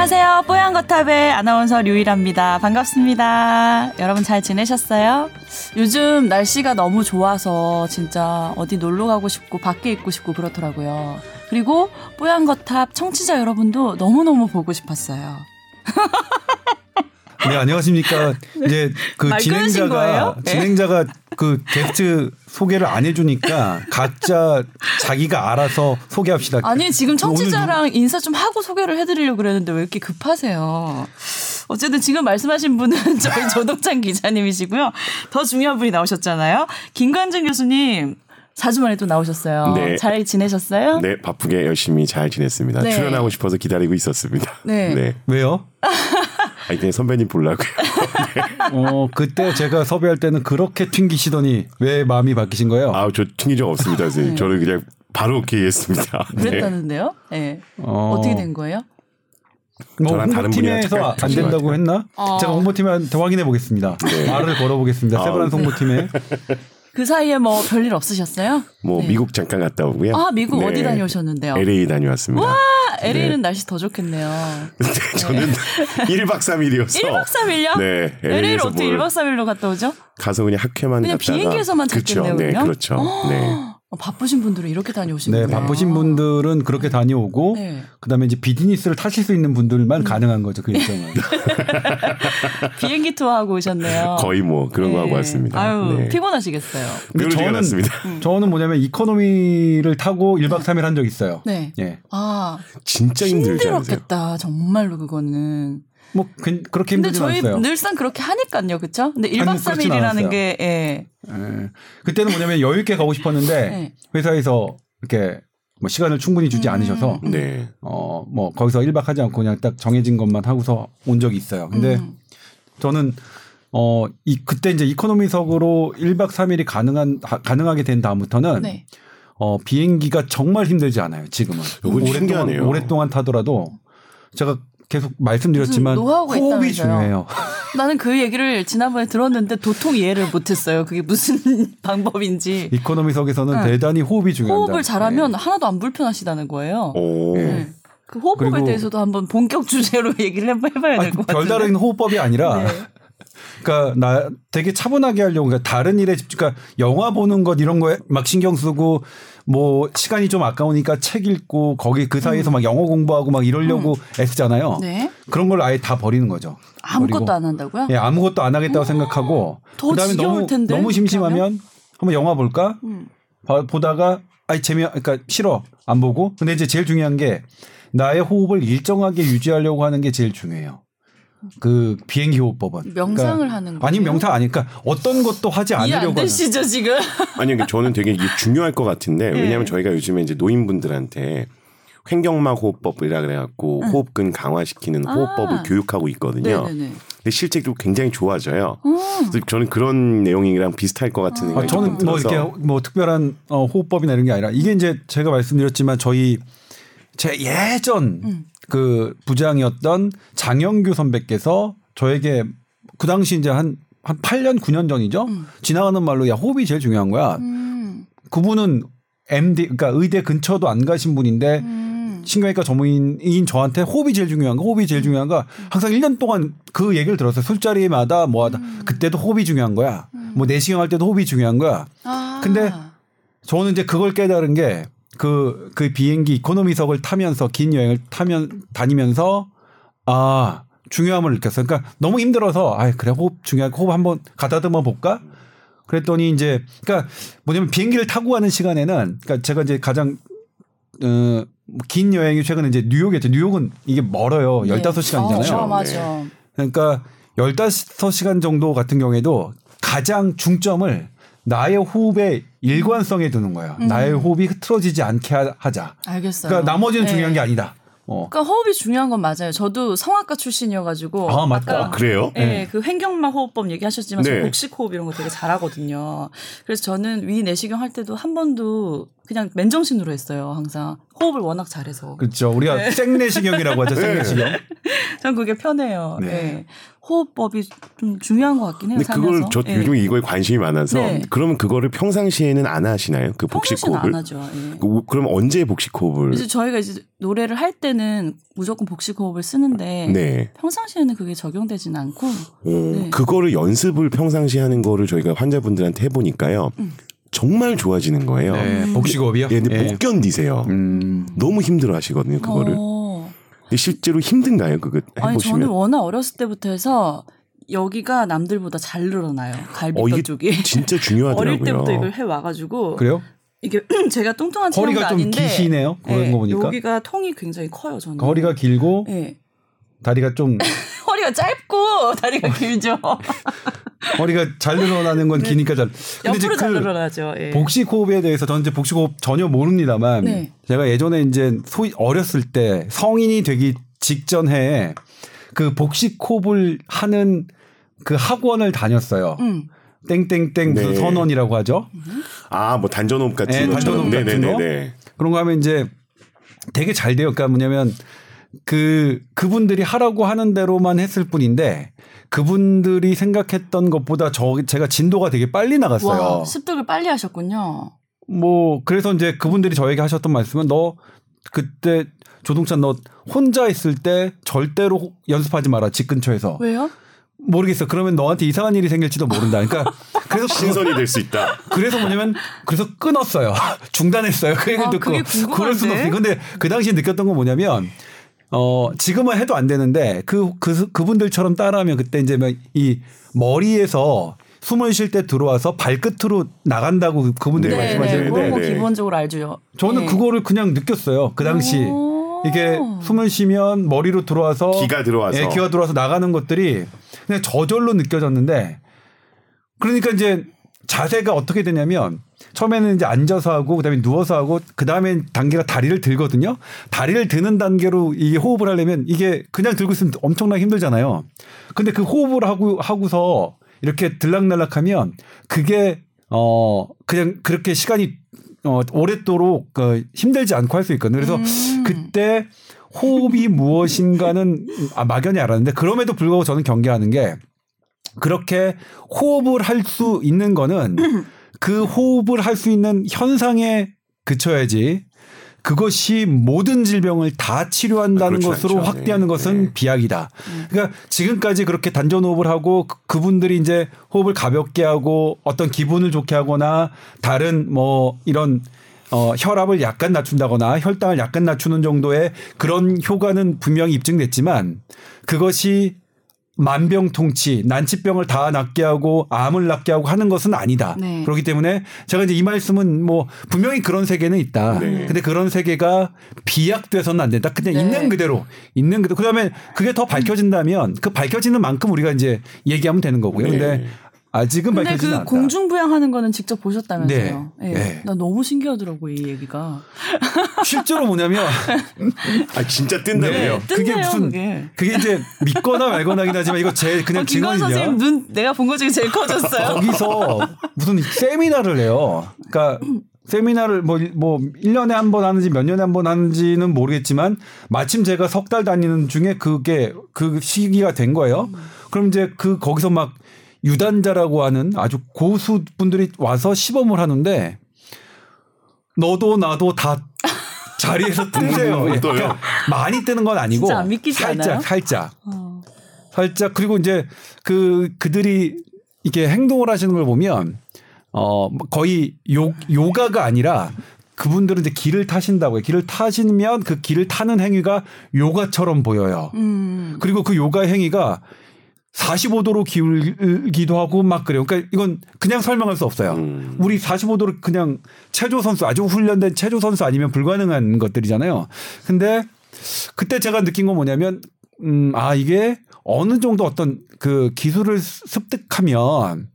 안녕하세요. 뽀얀 거탑의 아나운서 류일합니다. 반갑습니다. 여러분 잘 지내셨어요? 요즘 날씨가 너무 좋아서 진짜 어디 놀러 가고 싶고 밖에 있고 싶고 그렇더라고요. 그리고 뽀얀 거탑 청취자 여러분도 너무너무 보고 싶었어요. 네, 안녕하십니까. 이제 그? 진행자가 네. 진행자가 그 게스트 소개를 안 해주니까 각자 자기가 알아서 소개합시다. 아니 지금 오늘 청취자랑 인사 좀 하고 소개를 해드리려고 그랬는데 왜 이렇게 급하세요? 어쨌든 지금 말씀하신 분은 저희 조동찬 기자님이시고요. 더 중요한 분이 나오셨잖아요. 김관정 교수님 4주 만에 또 나오셨어요. 네. 잘 지내셨어요? 네, 바쁘게 열심히 잘 지냈습니다. 네. 출연하고 싶어서 기다리고 있었습니다. 네. 왜요? 아니, 그냥 선배님 보려고요. 어 그때 제가 섭외할 때는 그렇게 튕기시더니 왜 마음이 바뀌신 거예요? 아우, 저 튕긴 적 없습니다, 네. 선생님. 저는 그냥 바로 오케이 했습니다. 네. 그랬다는데요? 네. 어. 어... 떻게 된 거예요? 뭐 홍보팀에서 안 된다고 했나? 어. 제가 홍보팀한테 확인해 보겠습니다. 말을 걸어 보겠습니다. 아, 세브란스 네. 홍보팀에 그 사이에 뭐 별일 없으셨어요? 뭐 네. 미국 잠깐 갔다 오고요. 아 미국 네. 어디 다녀오셨는데요? LA 다녀왔습니다. 아, LA는 날씨 더 좋겠네요. 근데 저는 1박 3일이어서 1박 3일요? 네, LA를 LA에서 어떻게 뭘 1박 3일로 갔다 오죠? 가서 그냥 학회만 그냥 갔다가 비행기에서만 그렇죠. 잤겠네요, 네? 그렇죠. 네. 어, 바쁘신 분들은 이렇게 네 다녀오시는구나. 바쁘신 분들은 그렇게 다녀오고 네. 그다음에 이제 비즈니스를 타실 수 있는 분들만 가능한 거죠 그 일정은. 비행기 투어하고 오셨네요. 거의 뭐 그런 거 네. 하고 왔습니다. 아유 네. 피곤하시겠어요. 근데 저는 났습니다. 저는 뭐냐면 이코노미를 타고 1박 3일 한 적 있어요. 네. 예. 아 진짜 힘들지 않으세요? 힘들었겠다. 정말로 그거는. 뭐 그, 그렇게 근데 힘들진 저희 않았어요. 늘상 그렇게 하니까요, 그렇죠? 근데 1박 아니, 그렇진 3일이라는 않았어요. 게 예. 예. 그때는 뭐냐면 여유 있게 가고 싶었는데 네. 회사에서 이렇게 뭐 시간을 충분히 주지 음. 않으셔서 네. 어뭐 거기서 1박 하지 않고 그냥 딱 정해진 것만 하고서 온 적이 있어요. 근데 음. 저는 어 이 그때 이제 이코노미석으로 1박 3일이 가능한 하- 가능하게 된 다음부터는 네. 어 비행기가 정말 힘들지 않아요. 지금은 오랫동안 신기하네요. 오랫동안 타더라도 제가 계속 말씀드렸지만 호흡이? 중요해요. 나는 그 얘기를 지난번에 들었는데 도통 이해를 못했어요. 그게 무슨 방법인지. 이코노미석에서는 응. 대단히 호흡이 중요합니다. 호흡을 잘하면 하나도 안 불편하시다는 거예요. 오. 네. 네. 그 호흡법에 대해서도 한번 본격 주제로 얘기를 해봐- 해봐야 될 것 같아요. 별다른 호흡법이 아니라 네. 그러니까 나 되게 차분하게 하려고 그러니까 다른 일에 집중 그러니까 영화 보는 것 이런 거에 막 신경 쓰고 뭐 시간이 좀 아까우니까 책 읽고 거기 그 사이에서 막 영어 공부하고 막 이러려고 애쓰잖아요. 음. 네. 그런 걸 아예 다 버리는 거죠. 아무것도 버리고. 안 한다고요? 예, 아무것도 안 하겠다고 생각하고 더 그다음에 너무 텐데, 너무 심심하면 한번 영화 볼까? 음. 봐- 보다가 아니 재미 그러니까 싫어 안 보고 근데 이제 제일 중요한 게 나의 호흡을 일정하게 유지하려고 하는 게 제일 중요해요. 그 비행기 호흡법은 명상을 그러니까 하는 거예요? 아니 명상 아니니까 어떤 것도 하지 않으려고 하는 되시죠 지금? 아니, 저는 되게 이게 중요할 것 같은데, 네. 왜냐하면 저희가 요즘에 이제 노인분들한테 횡격막 호흡법이라 그래갖고 호흡근 강화시키는 아. 호흡법을 교육하고 있거든요. 네네네. 근데 실제로 굉장히 좋아져요. 음. 그래서 저는 그런 내용이랑 비슷할 것 같은 아, 생각이 저는 조금 뭐 들어서. 이렇게 뭐 특별한 어, 호흡법이나 이런 게 아니라 이게 이제 제가 말씀드렸지만 저희 제 예전 음. 그 부장이었던 장영규 선배께서 저에게 그 당시 이제 한 한 8년 9년 전이죠. 지나가는 말로 야 호흡이 제일 중요한 거야. 음. 그분은 MD 그러니까 의대 근처도 안 가신 분인데 음. 신경외과 전문의인 저한테 호흡이 제일 중요한 거, 호흡이 제일 중요한 거 항상 1년 동안 그 얘기를 들었어요. 술자리마다 뭐 하다. 그때도 호흡이 중요한 거야. 뭐 내시경 할 때도 호흡이 중요한 거야. 아. 근데 저는 이제 그걸 깨달은 게 그, 그 비행기 이코노미석을 타면서 긴 여행을 타면, 다니면서 아, 중요함을 느꼈어요. 그러니까 너무 힘들어서 아, 그래, 호흡 중요하고 호흡 한번 가다듬어 볼까? 그랬더니 이제, 그러니까 뭐냐면 비행기를 타고 가는 시간에는 그러니까 제가 이제 가장 어, 긴 여행이 최근에 이제 뉴욕이었죠. 뉴욕은 이게 멀어요. 네. 15시간이잖아요. 어, 맞아. 그러니까 15시간 정도 같은 경우에도 가장 중점을 나의 호흡의 일관성에 두는 거예요. 음. 나의 호흡이 흐트러지지 않게 하- 하자. 알겠어요. 그러니까 나머지는 네. 중요한 게 아니다. 어. 그러니까 호흡이 중요한 건 맞아요. 저도 성악가 출신이어가지고 아, 맞다. 아, 그래요? 예, 네. 그 횡격막 호흡법 얘기하셨지만 저 네. 복식 호흡 이런 거 되게 잘하거든요. 그래서 저는 위 내시경 할 때도 한 번도 그냥 맨정신으로 했어요. 항상 호흡을 워낙 잘해서. 그렇죠. 우리가 네. 생내시경이라고 하죠. 생내시경. 전 그게 편해요. 네. 네. 호흡법이 좀 중요한 것 같긴 해요. 근데 그걸. 저 예. 요즘 이거에 관심이 많아서 네. 그러면 그거를 평상시에는 안 하시나요? 그 복식 평소에는 안 호흡을? 하죠. 예. 그- 그럼 언제 복식 호흡을? 이제 저희가 이제 노래를 할 때는 무조건 복식 호흡을 쓰는데 네. 평상시에는 그게 적용되진 않고 어, 네. 그거를 연습을 평상시 하는 거를 저희가 환자분들한테 해보니까요. 음. 정말 좋아지는 거예요. 네, 복식호흡이요? 예, 근데 예. 못 견디세요. 음. 너무 힘들어 하시거든요, 그거를. 어. 근데 실제로 힘든가요, 그거 아니 해보시면? 저는 워낙 어렸을 때부터 해서 여기가 남들보다 잘 늘어나요. 갈비뼈 어, 쪽이. 진짜 중요하더라고요. 어릴 때부터 이걸 해 와가지고 그래요? 이게 제가 뚱뚱한 체형도 허리가 좀 아닌데 기시네요. 그런 네, 거 보니까. 여기가 통이 굉장히 커요. 저는. 허리가 길고 네. 다리가 좀 허리가 짧고 다리가 길죠. 허리가 잘 늘어나는 건 기니까 잘. 근데 이제 옆으로 잘 그 늘어나죠. 예. 복식호흡에 대해서 저는 이제 복식호흡 전혀 모릅니다만 네. 제가 예전에 이제 소위 어렸을 때 성인이 되기 직전 해에 그 복식호흡을 하는 그 학원을 다녔어요. 음. 땡땡땡 무슨 네. 선원이라고 하죠. 아, 뭐 단전호흡 같은 네. 단전호흡 같은 거? 네네네. 그런 거 하면 이제 되게 잘 돼요. 그러니까 뭐냐면 그 그분들이 하라고 하는 대로만 했을 뿐인데 그분들이 생각했던 것보다 저 제가 진도가 되게 빨리 나갔어요. 와 습득을 빨리 하셨군요. 뭐 그래서 이제 그분들이 저에게 하셨던 말씀은 너 그때 조동찬 너 혼자 있을 때 절대로 연습하지 마라 집 근처에서 왜요? 모르겠어 그러면 너한테 이상한 일이 생길지도 모른다 그러니까 그래서 그- 신선이 될 수 있다. 그래서 뭐냐면 그래서 끊었어요 중단했어요 그 얘기를 아, 듣고? 그럴 수는 없어요 근데 그 당시에 느꼈던 건 뭐냐면 어 지금은 해도 안 되는데 그 그 그분들처럼 따라하면 그때 이제 막이 머리에서 숨을 쉴 때 들어와서 발끝으로 나간다고 그- 그분들이 네, 말씀하시는데 그런 거 네, 네. 기본적으로 알죠. 저는 예. 그거를 그냥 느꼈어요. 그 당시. 오. 이게 숨을 쉬면 머리로 들어와서 기가 들어와서. 예, 기가 들어와서 나가는 것들이 그냥 저절로 느껴졌는데 그러니까 이제 자세가 어떻게 되냐면 처음에는 이제 앉아서 하고 그다음에 누워서 하고 그다음에 단계가 다리를 들거든요. 다리를 드는 단계로 이게 호흡을 하려면 이게 그냥 들고 있으면 엄청나게 힘들잖아요. 근데 그 호흡을 하고 하고서 이렇게 들락날락하면 그게 어 그냥 그렇게 시간이 어 오랫도록 그 힘들지 않고 할 수 있거든요. 그래서 음. 그때 호흡이 무엇인가는 아, 막연히 알았는데 그럼에도 불구하고 저는 경계하는 게 그렇게 호흡을 할 수 있는 거는 그 호흡을 할 수 있는 현상에 그쳐야지 그것이 모든 질병을 다 치료한다는 그렇지 것으로 않죠. 확대하는 네. 것은 네. 비약이다. 그러니까 지금까지 그렇게 단전 호흡을 하고 그- 그분들이 이제 호흡을 가볍게 하고 어떤 기분을 좋게 하거나 다른 뭐 이런 어, 혈압을 약간 낮춘다거나 혈당을 약간 낮추는 정도의 그런 효과는 분명히 입증됐지만 그것이 만병통치, 난치병을 다 낫게 하고 암을 낫게 하고 하는 것은 아니다. 네. 그렇기 때문에 제가 이제 이 말씀은 뭐 분명히 그런 세계는 있다. 네. 근데 그런 세계가 비약돼서는 안 된다. 그냥 네. 있는 그대로 있는 그대로. 그다음에 그게 더 밝혀진다면 그 밝혀지는 만큼 우리가 이제 얘기하면 되는 거고요. 네. 근데 아직은 근데 밝혀지지 그 않았다. 공중부양하는 거는 직접 보셨다면서요? 네. 예. 네. 나 너무 신기하더라고 이 얘기가. 실제로 뭐냐면 아, 진짜 뜬다고요? 네. 그게 무슨 그게. 그게 이제 믿거나 말거나긴 하지만 이거 제 그냥 어, 증언이냐? 선생님 눈 내가 본것 중에 제일 커졌어요. 거기서 무슨 세미나를 해요. 그러니까 세미나를 뭐, 뭐, 1년에 한 번 하는지 몇 년에 한 번 하는지는 모르겠지만 마침 제가 석 달 다니는 중에 그게 그 시기가 된 거예요. 그럼 이제 그 거기서 막 유단자라고 하는 아주 고수 분들이 와서 시범을 하는데 너도 나도 다 자리에서 뜨세요. 예. 그러니까 많이 뜨는 건 아니고 살짝 않아요? 살짝 어. 살짝 그리고 이제 그 그들이 이렇게 행동을 하시는 걸 보면 어 거의 요 요가가 아니라 그분들은 이제 길을 타신다고요. 길을 타시면 그 길을 타는 행위가 요가처럼 보여요. 음. 그리고 그 요가 행위가 45도로 기울기도 하고 막 그래요. 그러니까 이건 그냥 설명할 수 없어요. 음. 우리 45도를 그냥 체조 선수 아주 훈련된 체조 선수 아니면 불가능한 것들이잖아요. 근데 그때 제가 느낀 건 뭐냐면 음, 아 이게 어느 정도 어떤 그 기술을 습득하면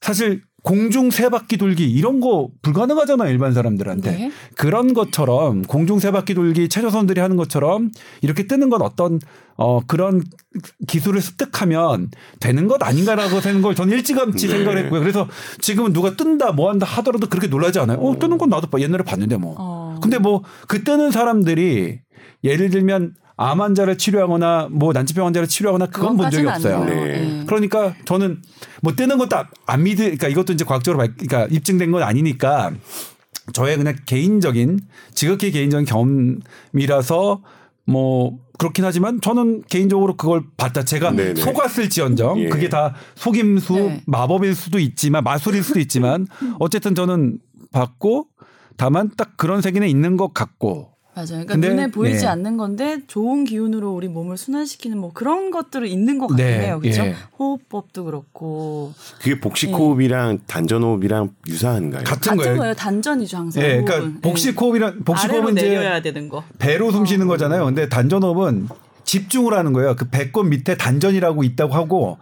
사실 공중 세 바퀴 돌기 이런 거 불가능하잖아요 일반 사람들한테 네. 그런 것처럼 공중 세 바퀴 돌기 체조선들이 하는 것처럼 이렇게 뜨는 건 어떤 어 그런 기술을 습득하면 되는 것 아닌가라고 하는 걸 저는 일찌감치 네. 생각을 했고요. 그래서 지금은 누가 뜬다 뭐 한다 하더라도 그렇게 놀라지 않아요. 어 뜨는 건 나도 봐. 옛날에 봤는데 뭐. 어. 근데 뭐 그 뜨는 사람들이 예를 들면 암 환자를 치료하거나 뭐 난치병 환자를 치료하거나 그건 본 적이 없어요. 네. 예. 그러니까 저는 뭐 뜨는 것도 안 믿으, 그러니까 이것도 이제 과학적으로 발- 그러니까 입증된 건 아니니까 저의 그냥 개인적인 지극히 개인적인 경험이라서 뭐 그렇긴 하지만 저는 개인적으로 그걸 봤다. 제가 네네. 속았을지언정 예. 그게 다 속임수 네. 마법일 수도 있지만 마술일 수도 있지만 어쨌든 저는 봤고 다만 딱 그런 세계는 있는 것 같고 맞아요. 그러니까 근데, 눈에 보이지 네. 않는 건데 좋은 기운으로 우리 몸을 순환시키는 뭐 그런 것들은 있는 것 같긴 네, 해요. 그렇죠? 예. 호흡법도 그렇고 그게 복식호흡이랑 단전호흡이랑 유사한가요? 같은, 같은 거예요. 거예요. 단전이죠 항상. 예. 그러니까 복식호흡이란 아래로 복식호흡은 이제 내려야 되는 거. 배로 숨 쉬는 거잖아요. 근데 단전호흡은 집중을 하는 거예요. 그 배꼽 밑에 단전이라고 있다고 하고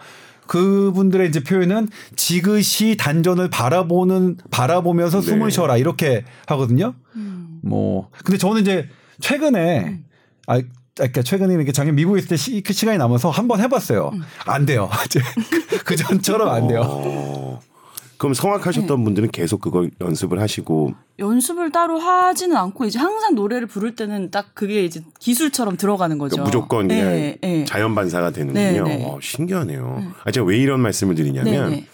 그분들의 이제 표현은 지그시 단전을 바라보는 바라보면서 네. 숨을 쉬어라 이렇게 하거든요. 음. 뭐 근데 저는 이제 최근에 아 그러니까 최근에 이렇게 작년 미국에 있을 때 시, 그 시간이 남아서 한번 해봤어요. 안 돼요. 그 전처럼 안 돼요. 어, 그럼 성악하셨던 분들은 계속 그걸 연습을 하시고 연습을 따로 하지는 않고 이제 항상 노래를 부를 때는 딱 그게 이제 기술처럼 들어가는 거죠. 그러니까 무조건 그냥 예, 예. 자연 반사가 되는군요. 네, 네. 어, 신기하네요. 아, 제가 왜 이런 말씀을 드리냐면 네, 네.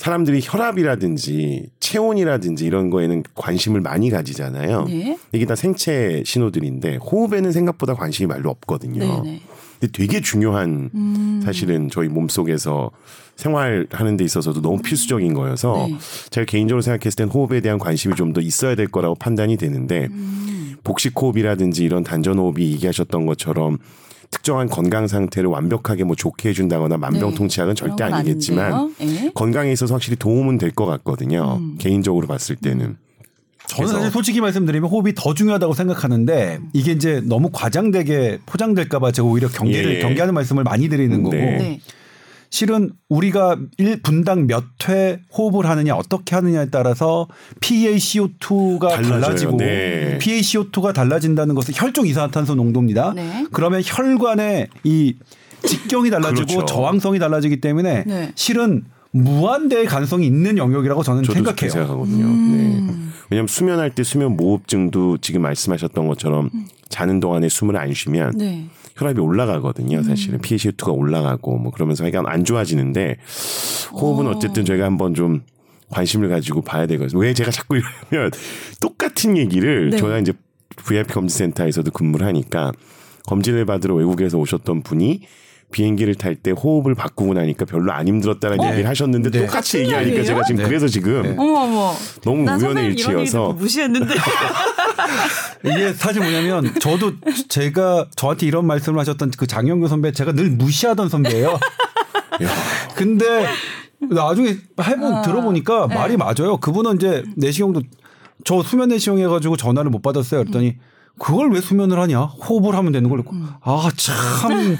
사람들이 혈압이라든지 체온이라든지 이런 거에는 관심을 많이 가지잖아요. 네. 이게 다 생체 신호들인데 호흡에는 생각보다 관심이 별로 없거든요. 네, 네. 근데 되게 중요한 음. 사실은 저희 몸 속에서 생활하는 데 있어서도 너무 필수적인 거여서 네. 제가 개인적으로 생각했을 땐 호흡에 대한 관심이 좀 더 있어야 될 거라고 판단이 되는데 음. 복식 호흡이라든지 이런 단전 호흡이 얘기하셨던 것처럼 특정한 건강 상태를 완벽하게 뭐 좋게 해준다거나 만병통치약은 절대 네. 건 아니겠지만. 예. 건강에 있어서 확실히 도움은 될 것 같거든요. 음. 개인적으로 봤을 때는. 저는 사실 솔직히 말씀드리면 호흡이 더 중요하다고 생각하는데 이게 이제 너무 과장되게 포장될까봐 제가 오히려 경계를 예, 예. 경계하는 말씀을 많이 드리는 거고 네. 네. 실은 우리가 1분당 몇 회 호흡을 하느냐 어떻게 하느냐에 따라서 PaCO2가 달라져요. 달라지고 네. PaCO2가 달라진다는 것은 혈중 이산화탄소 농도입니다. 네. 그러면 혈관의 이 직경이 달라지고 그렇죠. 저항성이 달라지기 때문에 네. 실은 무한대의 가능성이 있는 영역이라고 저는 생각해요. 생각하거든요. 음. 네. 왜냐하면 수면할 때 수면 모흡증도 지금 말씀하셨던 것처럼 자는 동안에 숨을 안 쉬면 네. 혈압이 올라가거든요. 사실은 PaCO2가 올라가고 뭐 그러면서 약간 안 좋아지는데 호흡은 어. 어쨌든 저희가 한번 좀 관심을 가지고 봐야 되거든요. 왜 제가 자꾸 이러면 똑같은 얘기를 네. 저희가 이제 VIP 검진센터에서도 근무를 하니까 검진을 받으러 외국에서 오셨던 분이 비행기를 탈 때 호흡을 바꾸고 나니까 별로 안 힘들었다는 얘기를 하셨는데 네. 똑같이 얘기하니까? 제가 지금 네. 그래서 지금 네. 어머 어머. 너무 난 우연의 일치여서 무시했는데. 이게 사실 뭐냐면 저도 제가 저한테 이런 말씀을 하셨던 그 장영규 선배 제가 늘 무시하던 선배예요. 근데 나중에 해본 아, 들어보니까 네. 말이 맞아요. 그분은 이제 내시경도 저 수면 내시경 해가지고 전화를 못 받았어요. 그랬더니 그걸 왜 수면을 하냐? 호흡을 하면 되는 걸. 음. 아 참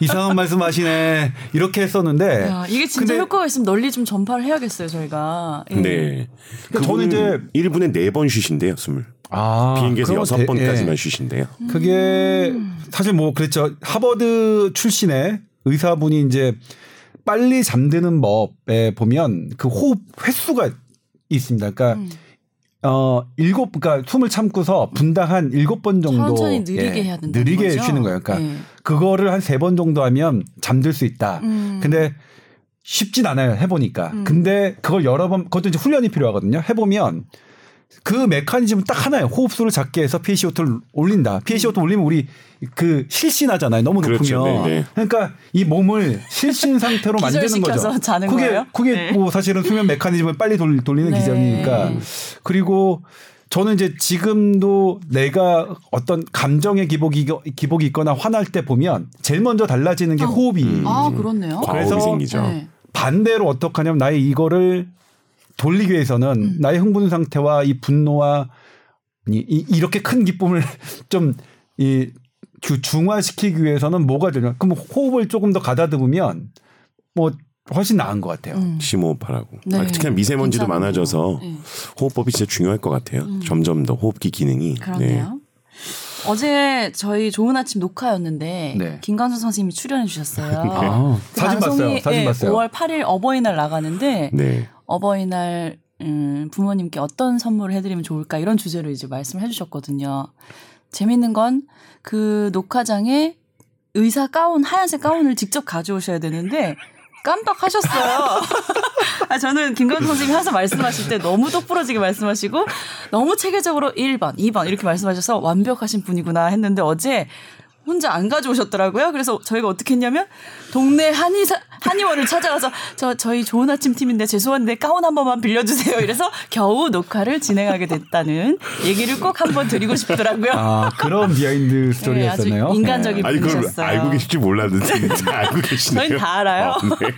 이상한 말씀 하시네. 이렇게 했었는데. 야, 이게 진짜 근데 효과가 있으면 널리 좀 전파를 해야겠어요 저희가. 예. 네. 그러니까 저는 이제 1분에 4번 쉬신대요, 숨을. 아, 비행기에서 여섯 대- 번까지만 예. 쉬신대요. 그게 사실 뭐 그랬죠. 하버드 출신의 의사분이 이제 빨리 잠드는 법에 보면 그 호흡 횟수가 있습니다. 그러니까 음. 어 일곱 그러니까 숨을 참고서 분당 한 일곱 번 정도 천천히 느리게 예, 해야 된다. 느리게 거죠? 쉬는 거예요. 그러니까 예. 그거를 한 세 번 정도 하면 잠들 수 있다. 음. 근데 쉽진 않아요. 해보니까. 음. 근데 그걸 여러 번, 그것도 이제 훈련이 필요하거든요. 해보면 그 메커니즘은 딱 하나예요. 호흡수를 작게 해서 PaCO2를 올린다. PaCO2 올리면 우리 그 실신하잖아요. 너무 그렇죠. 높으면. 네, 네. 그러니까 이 몸을 실신 상태로 만드는 거죠. 자는 그게, 거예요? 그게 네. 뭐 사실은 수면 메커니즘을 빨리 돌, 돌리는 네. 기전이니까. 그리고 저는 이제 지금도 내가 어떤 감정의 기복이, 기복이 있거나 화날 때 보면 제일 먼저 달라지는 게 어. 호흡이. 아 그렇네요. 그래서- 생기죠. 네. 반대로 어떻게 하냐면 나의 이거를 돌리기 위해서는 음. 나의 흥분 상태와 이 분노와 이, 이, 이렇게 큰 기쁨을 좀이 중화시키기 위해서는 뭐가 되냐? 그럼 호흡을 조금 더 가다듬으면 뭐 훨씬 나은 것 같아요. 음. 심호흡하라고. 네. 아, 특히나 미세먼지도 괜찮아요. 많아져서 네. 호흡법이 진짜 중요할 것 같아요. 점점 더 호흡기 기능이. 네. 그렇네요. 어제 저희 좋은 아침 녹화였는데 네. 김광수 선생님이 출연해 주셨어요. 아, 그 사진 방송이, 봤어요. 사진 예, 봤어요. 5월 8일 어버이날 나가는데 네. 어버이날 음, 부모님께 어떤 선물을 해드리면 좋을까 이런 주제로 이제 말씀을 해주셨거든요. 재밌는 건 그 녹화장에 의사 가운 하얀색 가운을 직접 가져오셔야 되는데 깜빡하셨어요. 아, 저는 김광준 선생님이 항상 말씀하실 때 너무 똑부러지게 말씀하시고 너무 체계적으로 1번, 2번 이렇게 말씀하셔서 완벽하신 분이구나 했는데 어제 혼자 안 가져오셨더라고요. 그래서 저희가 어떻게 했냐면 동네 한의사 한의원을 찾아가서 저 저희 좋은 아침 팀인데 죄송한데 가운 한 번만 빌려주세요. 이래서 겨우 녹화를 진행하게 됐다는 얘기를 꼭 한번 드리고 싶더라고요. 아 그런 비하인드 스토리가 아주 있었나요? 인간적인 아니 그걸 분이셨어요. 알고 계실 줄 몰랐는데 진짜 알고 계시네요. 저희는 다 알아요. 아, 네.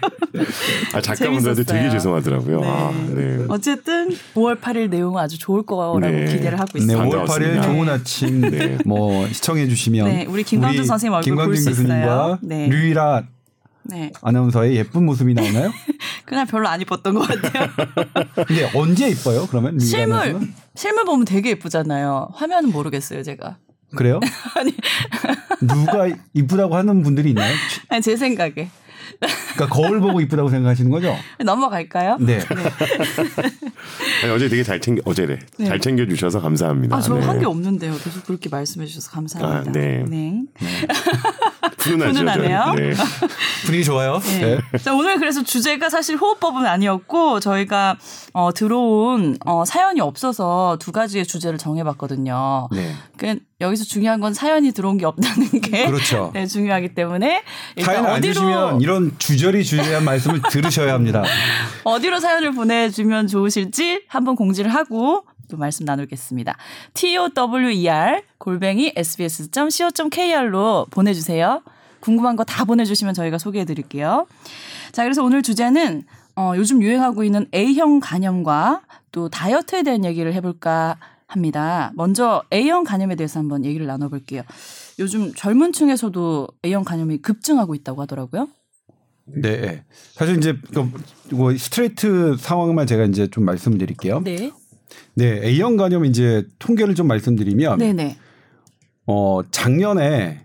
아 작가분들한테 되게. 죄송하더라고요. 네. 아, 네. 어쨌든 5월 8일 내용은 아주 좋을 거라고 네. 기대를 하고 네, 있습니다. 5월 8일 반가웠습니다. 좋은 아침 네. 뭐 시청해 주시면 네, 우리 김광준 선생님 얼굴 김광준 볼수 교수님과 있어요. 네. 류일아 네. 아나운서의 예쁜 모습이 나오나요? 그날 별로 안 이뻤던 것 같아요. 근데 언제 이뻐요? 그러면 실물 아나운서는? 실물 보면 되게 예쁘잖아요. 화면은 모르겠어요, 제가. 그래요? 아니, 누가 이쁘다고 하는 분들이 있나요? 아니 제 생각에 그러니까 거울 보고 이쁘다고 생각하시는 거죠? 넘어갈까요? 네. 아니, 어제 되게 잘 챙겨 어제래 네. 잘 챙겨 주셔서 감사합니다. 아, 저 네. 한게 없는데요. 계속 그렇게 말씀해 주셔서 감사합니다. 아, 네. 네. 훈훈하죠. 훈훈하네요. 네. 분위기 좋아요. 네. 자, 오늘 그래서 주제가 사실 호흡법은 아니었고 저희가 어, 들어온 어, 사연이 없어서 두 가지의 주제를 정해봤거든요. 네. 그 여기서 중요한 건 사연이 들어온 게 없다는 게 그렇죠. 네, 중요하기 때문에 일단 사연 안 어디로 주시면 이런 주저리 주저리한 말씀을 들으셔야 합니다. 어디로 사연을 보내주면 좋으실지 한번 공지를 하고 또 말씀 나누겠습니다. tower 골뱅이 sbs.co.kr로 보내주세요. 궁금한 거 다 보내주시면 저희가 소개해드릴게요. 자, 그래서 오늘 주제는 어, 요즘 유행하고 있는 A형 간염과 또 다이어트에 대한 얘기를 해볼까 합니다. 먼저 A형 간염에 대해서 한번 얘기를 나눠볼게요. 요즘 젊은 층에서도 A형 간염이 급증하고 있다고 하더라고요. 네. 사실 이제 그 이거 스트레이트 상황만 제가 이제 좀 말씀드릴게요. 네. 네, A형 간염 이제 통계를 좀 말씀드리면 네네. 어 작년에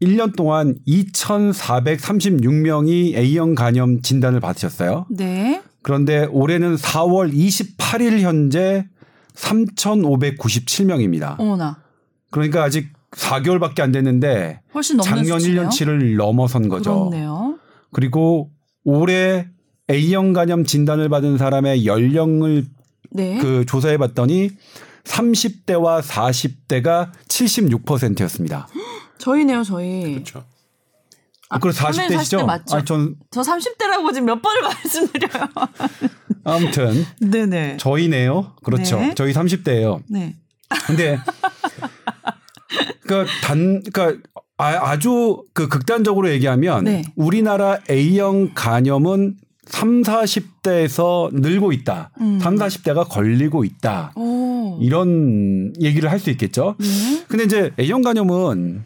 1년 동안 2,436명이 A형 간염 진단을 받으셨어요. 네. 그런데 올해는 4월 28일 현재 3,597명입니다. 어머나. 그러니까 아직 4개월밖에 안 됐는데 훨씬 작년 수치네요. 1년치를 넘어선 거죠. 그렇네요. 그리고 올해 A형 간염 진단을 받은 사람의 연령을 네. 그 조사해 봤더니 30대와 40대가 76%였습니다. 저희네요, 저희. 그렇죠. 아, 그리고 40대 40대시죠? 맞죠? 아니, 전저 30대라고 지금 몇 번을 말씀드려요. 아무튼 네네. 저희네요. 그렇죠. 네. 저희 30대예요. 네. 근데 그러니까 단 그러니까 아, 아주 그 극단적으로 얘기하면 네. 우리나라 A형 간염은 3, 40대에서 늘고 있다. 음. 3, 40대가 걸리고 있다. 오. 이런 얘기를 할 수 있겠죠. 네. 근데 이제 A형 간염은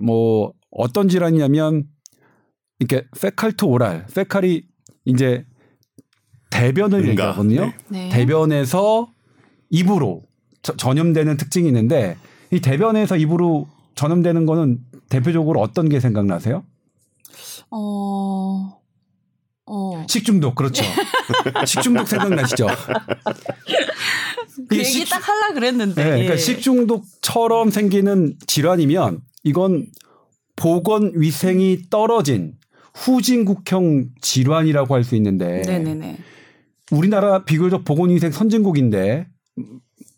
뭐 어떤 질환이냐면 이렇게 페칼 투 오랄, 페칼이 이제 대변을 응가. 얘기하거든요. 네. 네. 대변에서 입으로 저- 전염되는 특징이 있는데 이 대변에서 입으로 전염되는 거는 대표적으로 어떤 게 생각나세요? 어. 어. 식중독 그렇죠. 식중독 생각나시죠? 그 얘기 식- 딱 하려 그랬는데. 네, 그러니까 예. 식중독처럼 생기는 질환이면 이건 보건 위생이 떨어진 후진국형 질환이라고 할 수 있는데 네네네. 우리나라 비교적 보건 위생 선진국인데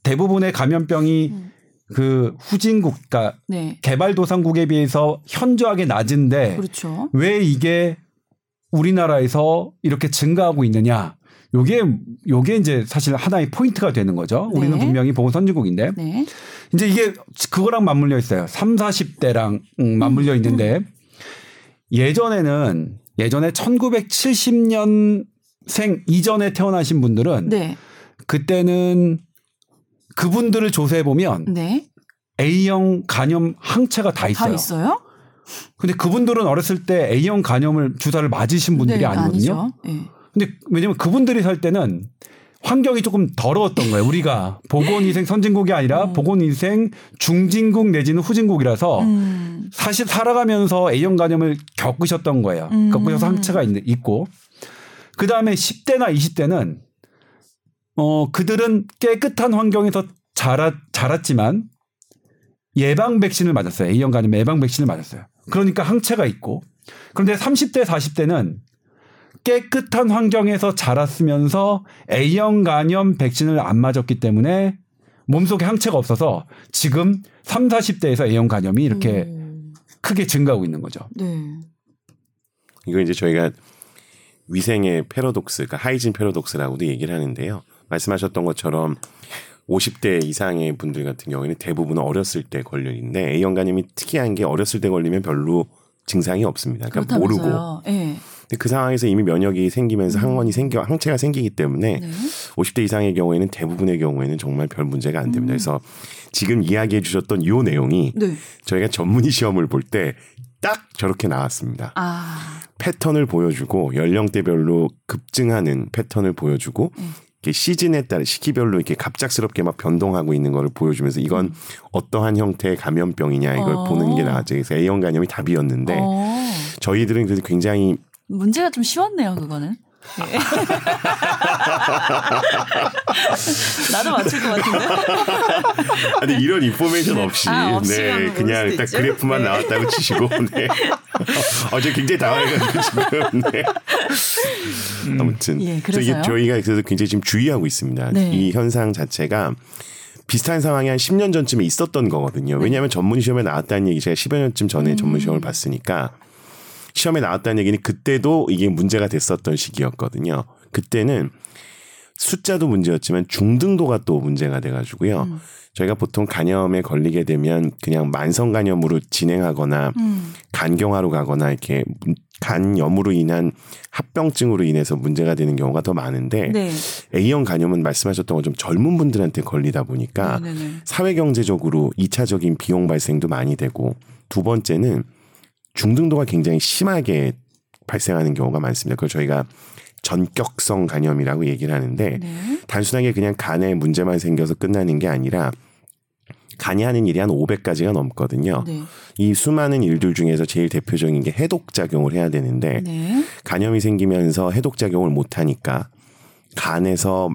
대부분의 감염병이 음. 그 후진국, 그러니까 네. 개발도상국에 비해서 현저하게 낮은데 그렇죠. 왜 이게 우리나라에서 이렇게 증가하고 있느냐? 요게 요게 이제 사실 하나의 포인트가 되는 거죠. 우리는 네. 분명히 보건 선진국인데 네. 이제 이게 그거랑 맞물려 있어요. 3, 40대랑 음, 맞물려 있는데 예전에는 예전에 1970년생 이전에 태어나신 분들은 네. 그때는 그분들을 조사해 보면 네. A형 간염 항체가 다다 있어요. 있어요? 근데 그분들은 어렸을 때 A형 간염을 주사를 맞으신 분들이 네, 아니거든요. 네. 근데 왜냐면 그분들이 살 때는 환경이 조금 더러웠던 거예요. 우리가 보건위생 선진국이 아니라 음. 보건위생 중진국 내지는 후진국이라서 음. 사실 살아가면서 A형 간염을 겪으셨던 거예요. 음. 겪으셔서 상처가 있, 있고 그 다음에 10대나 20대는 어 그들은 깨끗한 환경에서 자랐 자랐지만 예방 백신을 맞았어요. A형 간염 예방 백신을 맞았어요. 그러니까 항체가 있고 그런데 30대 40대는 깨끗한 환경에서 자랐으면서 A형 간염 백신을 안 맞았기 때문에 몸속에 항체가 없어서 지금 3, 40대에서 A형 간염이 이렇게 음. 크게 증가하고 있는 거죠. 네. 이거 이제 저희가 위생의 패러독스, 그러니까 하이진 패러독스라고도 얘기를 하는데요. 말씀하셨던 것처럼 50대 이상의 분들 같은 경우에는 대부분은 어렸을 때 걸리는데 A형 간염이 특이한 게 어렸을 때 걸리면 별로 증상이 없습니다. 그러니까 모르고. 그렇다면서요. 네. 근데 그 상황에서 이미 면역이 생기면서 항원이 생겨 항체가 생기기 때문에 네. 50대 이상의 경우에는 대부분의 경우에는 정말 별 문제가 안 됩니다. 그래서 지금 이야기해 주셨던 이 내용이 네. 저희가 전문의 시험을 볼 때 딱 저렇게 나왔습니다. 아. 패턴을 보여주고 연령대별로 급증하는 패턴을 보여주고 음. 이렇게 시즌에 따라 시기별로 이렇게 갑작스럽게 막 변동하고 있는 거를 보여주면서 이건 어떠한 형태의 감염병이냐 이걸 음. 어. 보는 게 나왔죠. 그래서 A형 간염이 답이었는데 어. 저희들은 그래서 굉장히 문제가 좀 쉬웠네요, 그거는. 예. 나도 맞출 것 같은데. 아니 이런 인포메이션 없이 아, 없이 네 그냥 딱 있죠. 그래프만 네. 나왔다고 치시고 네. 어제 굉장히 당황해가지고 지금 네. 아무튼 예, 그래서 이게? 저희가 그래서 굉장히 지금 주의하고 있습니다. 네. 이 현상 자체가 비슷한 상황이 한 10년 전쯤에 있었던 거거든요. 네. 왜냐하면 전문 시험에 나왔다는 얘기 제가 10여 년쯤 전에 전문 음. 시험을 봤으니까 시험에 나왔다는 얘기는 그때도 이게 문제가 됐었던 시기였거든요. 그때는 숫자도 문제였지만 중등도가 또 문제가 돼가지고요. 음. 저희가 보통 간염에 걸리게 되면 그냥 만성 간염으로 진행하거나 음. 간경화로 가거나 이렇게 간염으로 인한 합병증으로 인해서 문제가 되는 경우가 더 많은데 네. A형 간염은 말씀하셨던 것좀 젊은 분들한테 걸리다 보니까 네네네. 사회 경제적으로 이차적인 비용 발생도 많이 되고 두 번째는 중등도가 굉장히 심하게 발생하는 경우가 많습니다. 그걸 저희가 전격성 간염이라고 얘기를 하는데 네. 단순하게 그냥 간에 문제만 생겨서 끝나는 게 아니라 간이 하는 일이 한 500가지가 넘거든요. 네. 이 수많은 일들 중에서 제일 대표적인 게 해독 작용을 해야 되는데 네. 간염이 생기면서 해독 작용을 못 하니까 간에서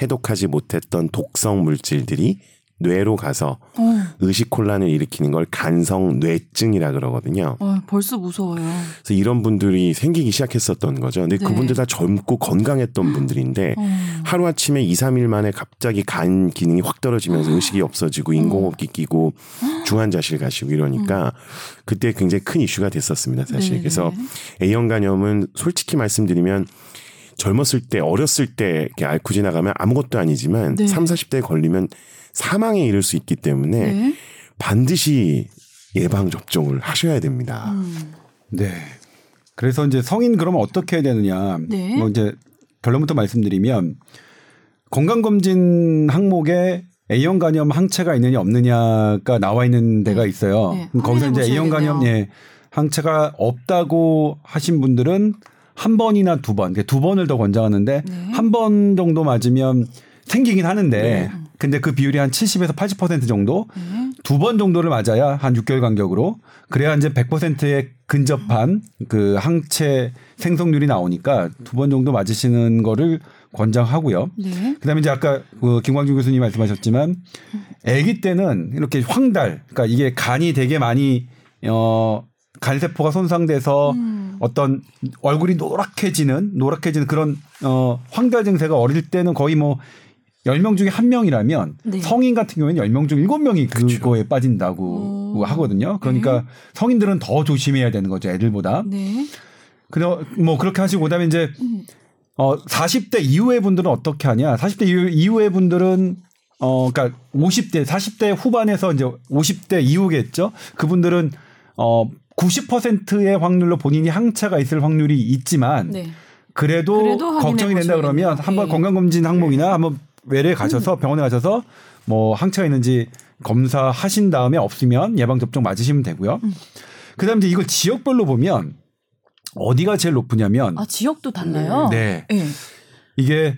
해독하지 못했던 독성 물질들이 뇌로 가서 어, 의식 혼란을 일으키는 걸 간성 뇌증이라 그러거든요. 어, 벌써 무서워요. 그래서 이런 분들이 생기기 시작했었던 거죠. 근데 네. 그분들 다 젊고 건강했던 분들인데 어. 하루 아침에 2, 3일 만에 갑자기 간 기능이 확 떨어지면서 의식이 없어지고 인공호흡기 끼고 중환자실 가시고 이러니까 그때 굉장히 큰 이슈가 됐었습니다. 사실. 네네. 그래서 A형 간염은 솔직히 말씀드리면 젊었을 때 어렸을 때 이렇게 앓고 지나가면 아무것도 아니지만 네. 3, 40대에 걸리면 사망에 이를 수 있기 때문에 네. 반드시 예방 접종을 하셔야 됩니다. 음. 네. 그래서 이제 성인 그러면 어떻게 해야 되느냐. 네. 뭐 이제 결론부터 말씀드리면 건강검진 항목에 A형 간염 항체가 있느냐 없느냐가 나와 있는 데가 있어요. 네. 거기서 이제 A형 간염. 예, 항체가 없다고 하신 분들은 한 번이나 두 번, 두 번을 더 권장하는데 네. 한번 정도 맞으면 생기긴 하는데 네. 근데 그 비율이 한 70에서 80% 정도 네. 두번 정도를 맞아야 한 6개월 간격으로 그래야 이제 100%에 근접한 그 항체 생성률이 나오니까 두 번 정도 맞으시는 거를 권장하고요. 네. 그다음에 이제 아까 그 김광준 교수님 말씀하셨지만 아기 때는 이렇게 황달 그러니까 이게 간이 되게 많이 어 간세포가 손상돼서 음. 어떤 얼굴이 노랗게지는 노랗게지는 그런 어 황달 증세가 어릴 때는 거의 뭐 10명 중에 한 명이라면 네. 성인 같은 경우에는 10명 중 7명이 그거에 빠진다고 오. 하거든요. 그러니까 성인들은 더 조심해야 되는 거죠, 애들보다. 네. 그래 뭐 그렇게 하시고 그다음에 이제 어 40대 이후의 분들은 어떻게 하냐? 40대 이후, 이후의 분들은 어 그러니까 50대 40대 후반에서 이제 50대 이후겠죠. 그분들은 어 90%의 확률로 본인이 항체가 있을 확률이 있지만 네. 그래도, 그래도 걱정이 된다 그러면. 한번 예. 건강검진 항목이나 한번 외래 가셔서 병원에 가셔서 뭐 항체가 있는지 검사하신 다음에 없으면 예방 접종 맞으시면 되고요. 그다음에 이제 이걸 지역별로 보면 어디가 제일 높으냐면 아 지역도 달라요. 네. 네. 이게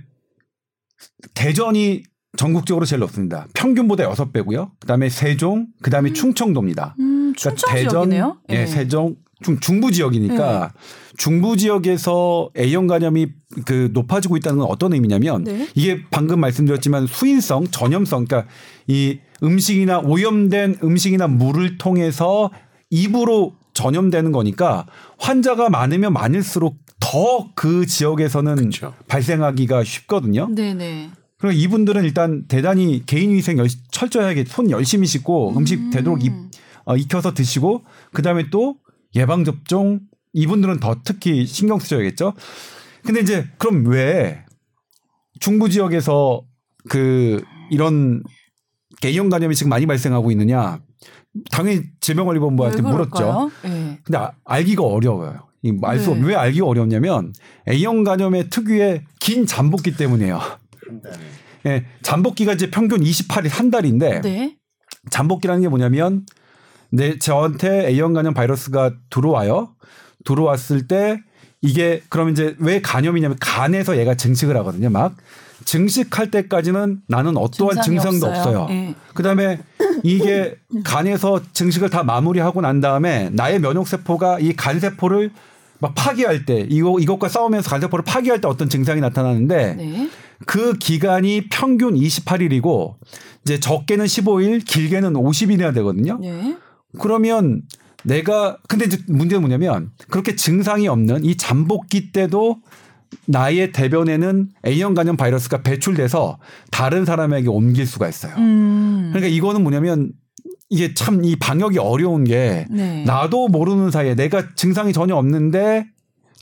대전이 전국적으로 제일 높습니다. 평균보다 6배고요. 그다음에 세종, 그다음에 충청도입니다. 음, 충청 지역이네요. 예, 네. 세종 중, 중부 지역이니까 중부 지역에서 A형 간염이 그 높아지고 있다는 건 어떤 의미냐면 네. 이게 방금 말씀드렸지만 수인성, 전염성, 그러니까 이 음식이나 오염된 음식이나 물을 통해서 입으로 전염되는 거니까 환자가 많으면 많을수록 더 그 지역에서는 그렇죠. 발생하기가 쉽거든요. 네네. 그리고 이분들은 일단 대단히 개인 위생 열, 철저하게 손 열심히 씻고 음식 되도록 입, 어, 익혀서 드시고 그다음에 또 예방 접종 이분들은 더 특히 신경 쓰셔야겠죠. 근데 이제 그럼 왜 중부 지역에서 그 이런 개형 감염이 지금 많이 발생하고 있느냐? 당연히 질병관리본부한테 물었죠. 네. 근데 아- 알기가 어려워요. 이알수 네. 왜 알기가 어렵냐면 A형 간염의 특유의 긴 잠복기 때문이에요. 예, 잠복기가 이제 평균 28일 한 달인데 네. 잠복기라는 게 뭐냐면 내 저한테 A형 간염 바이러스가 들어와요. 들어왔을 때 이게 그럼 이제 왜 간염이냐면 간에서 얘가 증식을 하거든요. 막 증식할 때까지는 나는 어떠한 증상도 없어요. 없어요. 예. 그다음에 이게 간에서 증식을 다 마무리하고 난 다음에 나의 면역 세포가 이 간 세포를 막 파괴할 때 이거 이것과 싸우면서 간 세포를 파괴할 때 어떤 증상이 나타나는데 네. 그 기간이 평균 28일이고 이제 적게는 15일, 길게는 50일이나 되거든요. 네. 그러면 내가 근데 이제 문제는 뭐냐면 그렇게 증상이 없는 이 잠복기 때도 나의 대변에는 A형 간염 바이러스가 배출돼서 다른 사람에게 옮길 수가 있어요. 음. 그러니까 이거는 뭐냐면 이게 참 이 방역이 어려운 게 네. 나도 모르는 사이에 내가 증상이 전혀 없는데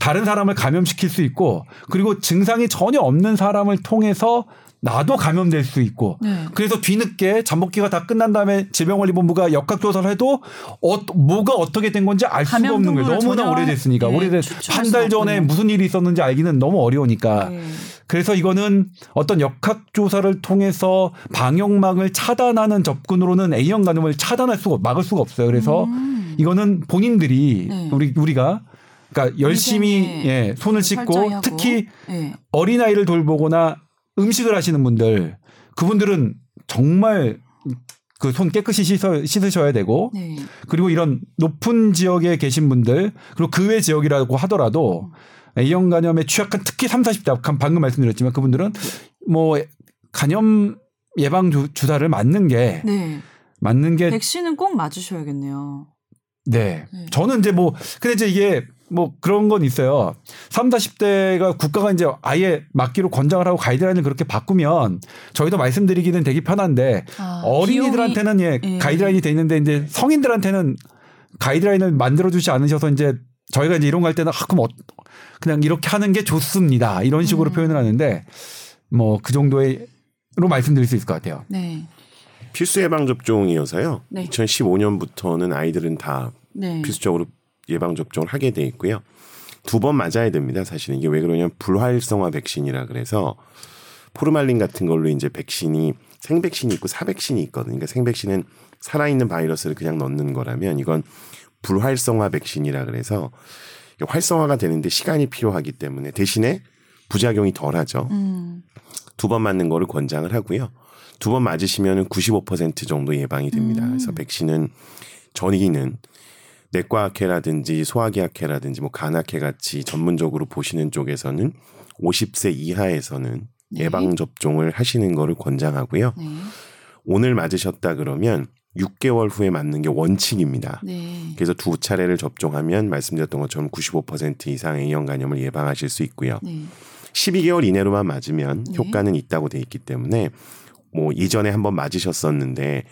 다른 사람을 감염시킬 수 있고 그리고 증상이 전혀 없는 사람을 통해서 나도 감염될 수 있고 네. 그래서 뒤늦게 잠복기가 다 끝난 다음에 질병관리본부가 역학조사를 해도 어, 뭐가 어떻게 된 건지 알 수가 없는 거예요. 너무나 오래됐으니까. 네, 오래된 한 달 전에. 무슨 일이 있었는지 알기는 너무 어려우니까 네. 그래서 이거는 어떤 역학조사를 통해서 방역망을 차단하는 접근으로는 A형 간염을 차단할 수가 막을 수가 없어요. 그래서 음. 이거는 본인들이 네. 우리 우리가 그러니까 열심히 예, 손을 씻고. 특히 네. 어린아이를 돌보거나 음식을 하시는 분들 그분들은 정말 그 손 깨끗이 씻어, 씻으셔야 되고 네. 그리고 이런 높은 지역에 계신 분들 그리고 그 외 지역이라고 하더라도 A형 간염에 취약한 특히 3, 40대 방금 말씀드렸지만 그분들은 뭐 간염 예방 주, 주사를 맞는 게 네. 맞는 게 백신은 꼭 맞으셔야겠네요. 네. 네. 저는 이제 뭐, 근데 이제 이게 뭐 그런 건 있어요. 3, 40대가 국가가 이제 아예 맞기로 권장을 하고 가이드라인을 그렇게 바꾸면 저희도 말씀드리기는 되게 편한데 아, 어린이들한테는 예, 예. 가이드라인이 돼 있는데 이제 성인들한테는 가이드라인을 만들어 주지 않으셔서 이제 저희가 이제 이런 거 할 때는 아, 그럼 어, 그냥 이렇게 하는 게 좋습니다. 이런 식으로 음. 표현을 하는데 뭐 그 정도의로 말씀드릴 수 있을 것 같아요. 네. 필수 예방 접종이어서요. 네. 2015년부터는 아이들은 다 네. 필수적으로 예방 접종을 하게 돼 있고요. 두 번 맞아야 됩니다. 사실은 이게 왜 그러냐면 불활성화 백신이라 그래서 포르말린 같은 걸로 이제 백신이 생백신이 있고 사백신이 있거든요. 그러니까 생백신은 살아있는 바이러스를 그냥 넣는 거라면 이건 불활성화 백신이라 그래서 활성화가 되는데 시간이 필요하기 때문에 대신에 부작용이 덜하죠. 음. 두번 맞는 거를 권장을 하고요. 두 번 맞으시면 95% 정도 예방이 됩니다. 음. 그래서 백신은 전이는 내과학회라든지 소화기학회라든지 뭐 간학회 같이 전문적으로 보시는 쪽에서는 50세 이하에서는 네. 예방 접종을 하시는 거를 권장하고요. 네. 오늘 맞으셨다 그러면 6개월 후에 맞는 게 원칙입니다. 네. 그래서 두 차례를 접종하면 말씀드렸던 것처럼 95% 이상 A형 간염을 예방하실 수 있고요. 네. 12개월 이내로만 맞으면 네. 효과는 있다고 돼 있기 때문에 뭐 이전에 한번 맞으셨었는데 그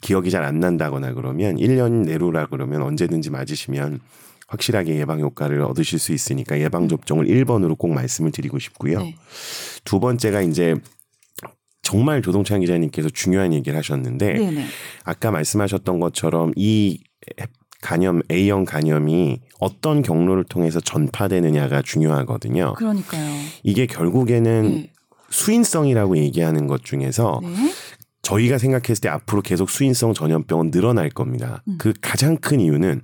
기억이 잘 안 난다거나 그러면 1년 내로라 그러면 언제든지 맞으시면 확실하게 예방 효과를 얻으실 수 있으니까 예방 접종을 1번으로 꼭 말씀을 드리고 싶고요. 네. 두 번째가 이제 정말 조동찬 기자님께서 중요한 얘기를 하셨는데 네. 네. 아까 말씀하셨던 것처럼 이 간염 A형 간염이 어떤 경로를 통해서 전파되느냐가 중요하거든요. 그러니까요. 이게 결국에는 네. 수인성이라고 얘기하는 것 중에서 네. 저희가 생각했을 때 앞으로 계속 수인성 전염병은 늘어날 겁니다. 음. 그 가장 큰 이유는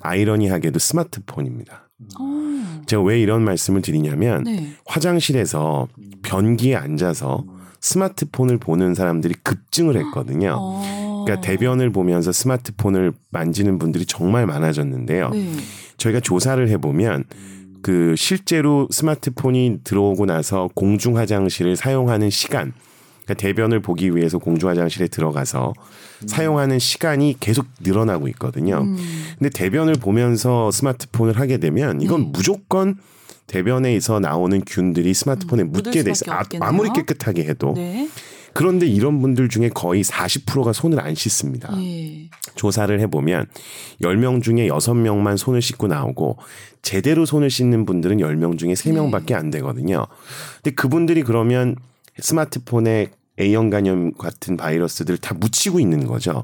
아이러니하게도 스마트폰입니다. 어. 제가 왜 이런 말씀을 드리냐면 네. 화장실에서 변기에 앉아서 스마트폰을 보는 사람들이 급증을 했거든요. 어. 그러니까 대변을 보면서 스마트폰을 만지는 분들이 정말 많아졌는데요. 네. 저희가 조사를 해보면 그 실제로 스마트폰이 들어오고 나서 공중 화장실을 사용하는 시간 그러니까 대변을 보기 위해서 공중 화장실에 들어가서 사용하는 시간이 계속 늘어나고 있거든요. 음. 근데 대변을 보면서 스마트폰을 하게 되면 이건 네. 무조건 대변에서 나오는 균들이 스마트폰에 음, 묻게 돼 있어. 아. 아무리 깨끗하게 해도. 네. 그런데 이런 분들 중에 거의 40%가 손을 안 씻습니다. 예. 조사를 해보면 10명 중에 6명만 손을 씻고 나오고 제대로 손을 씻는 분들은 10명 중에 3명밖에 안 되거든요. 근데 그분들이 그러면 스마트폰에 A형 간염 같은 바이러스들 다 묻히고 있는 거죠.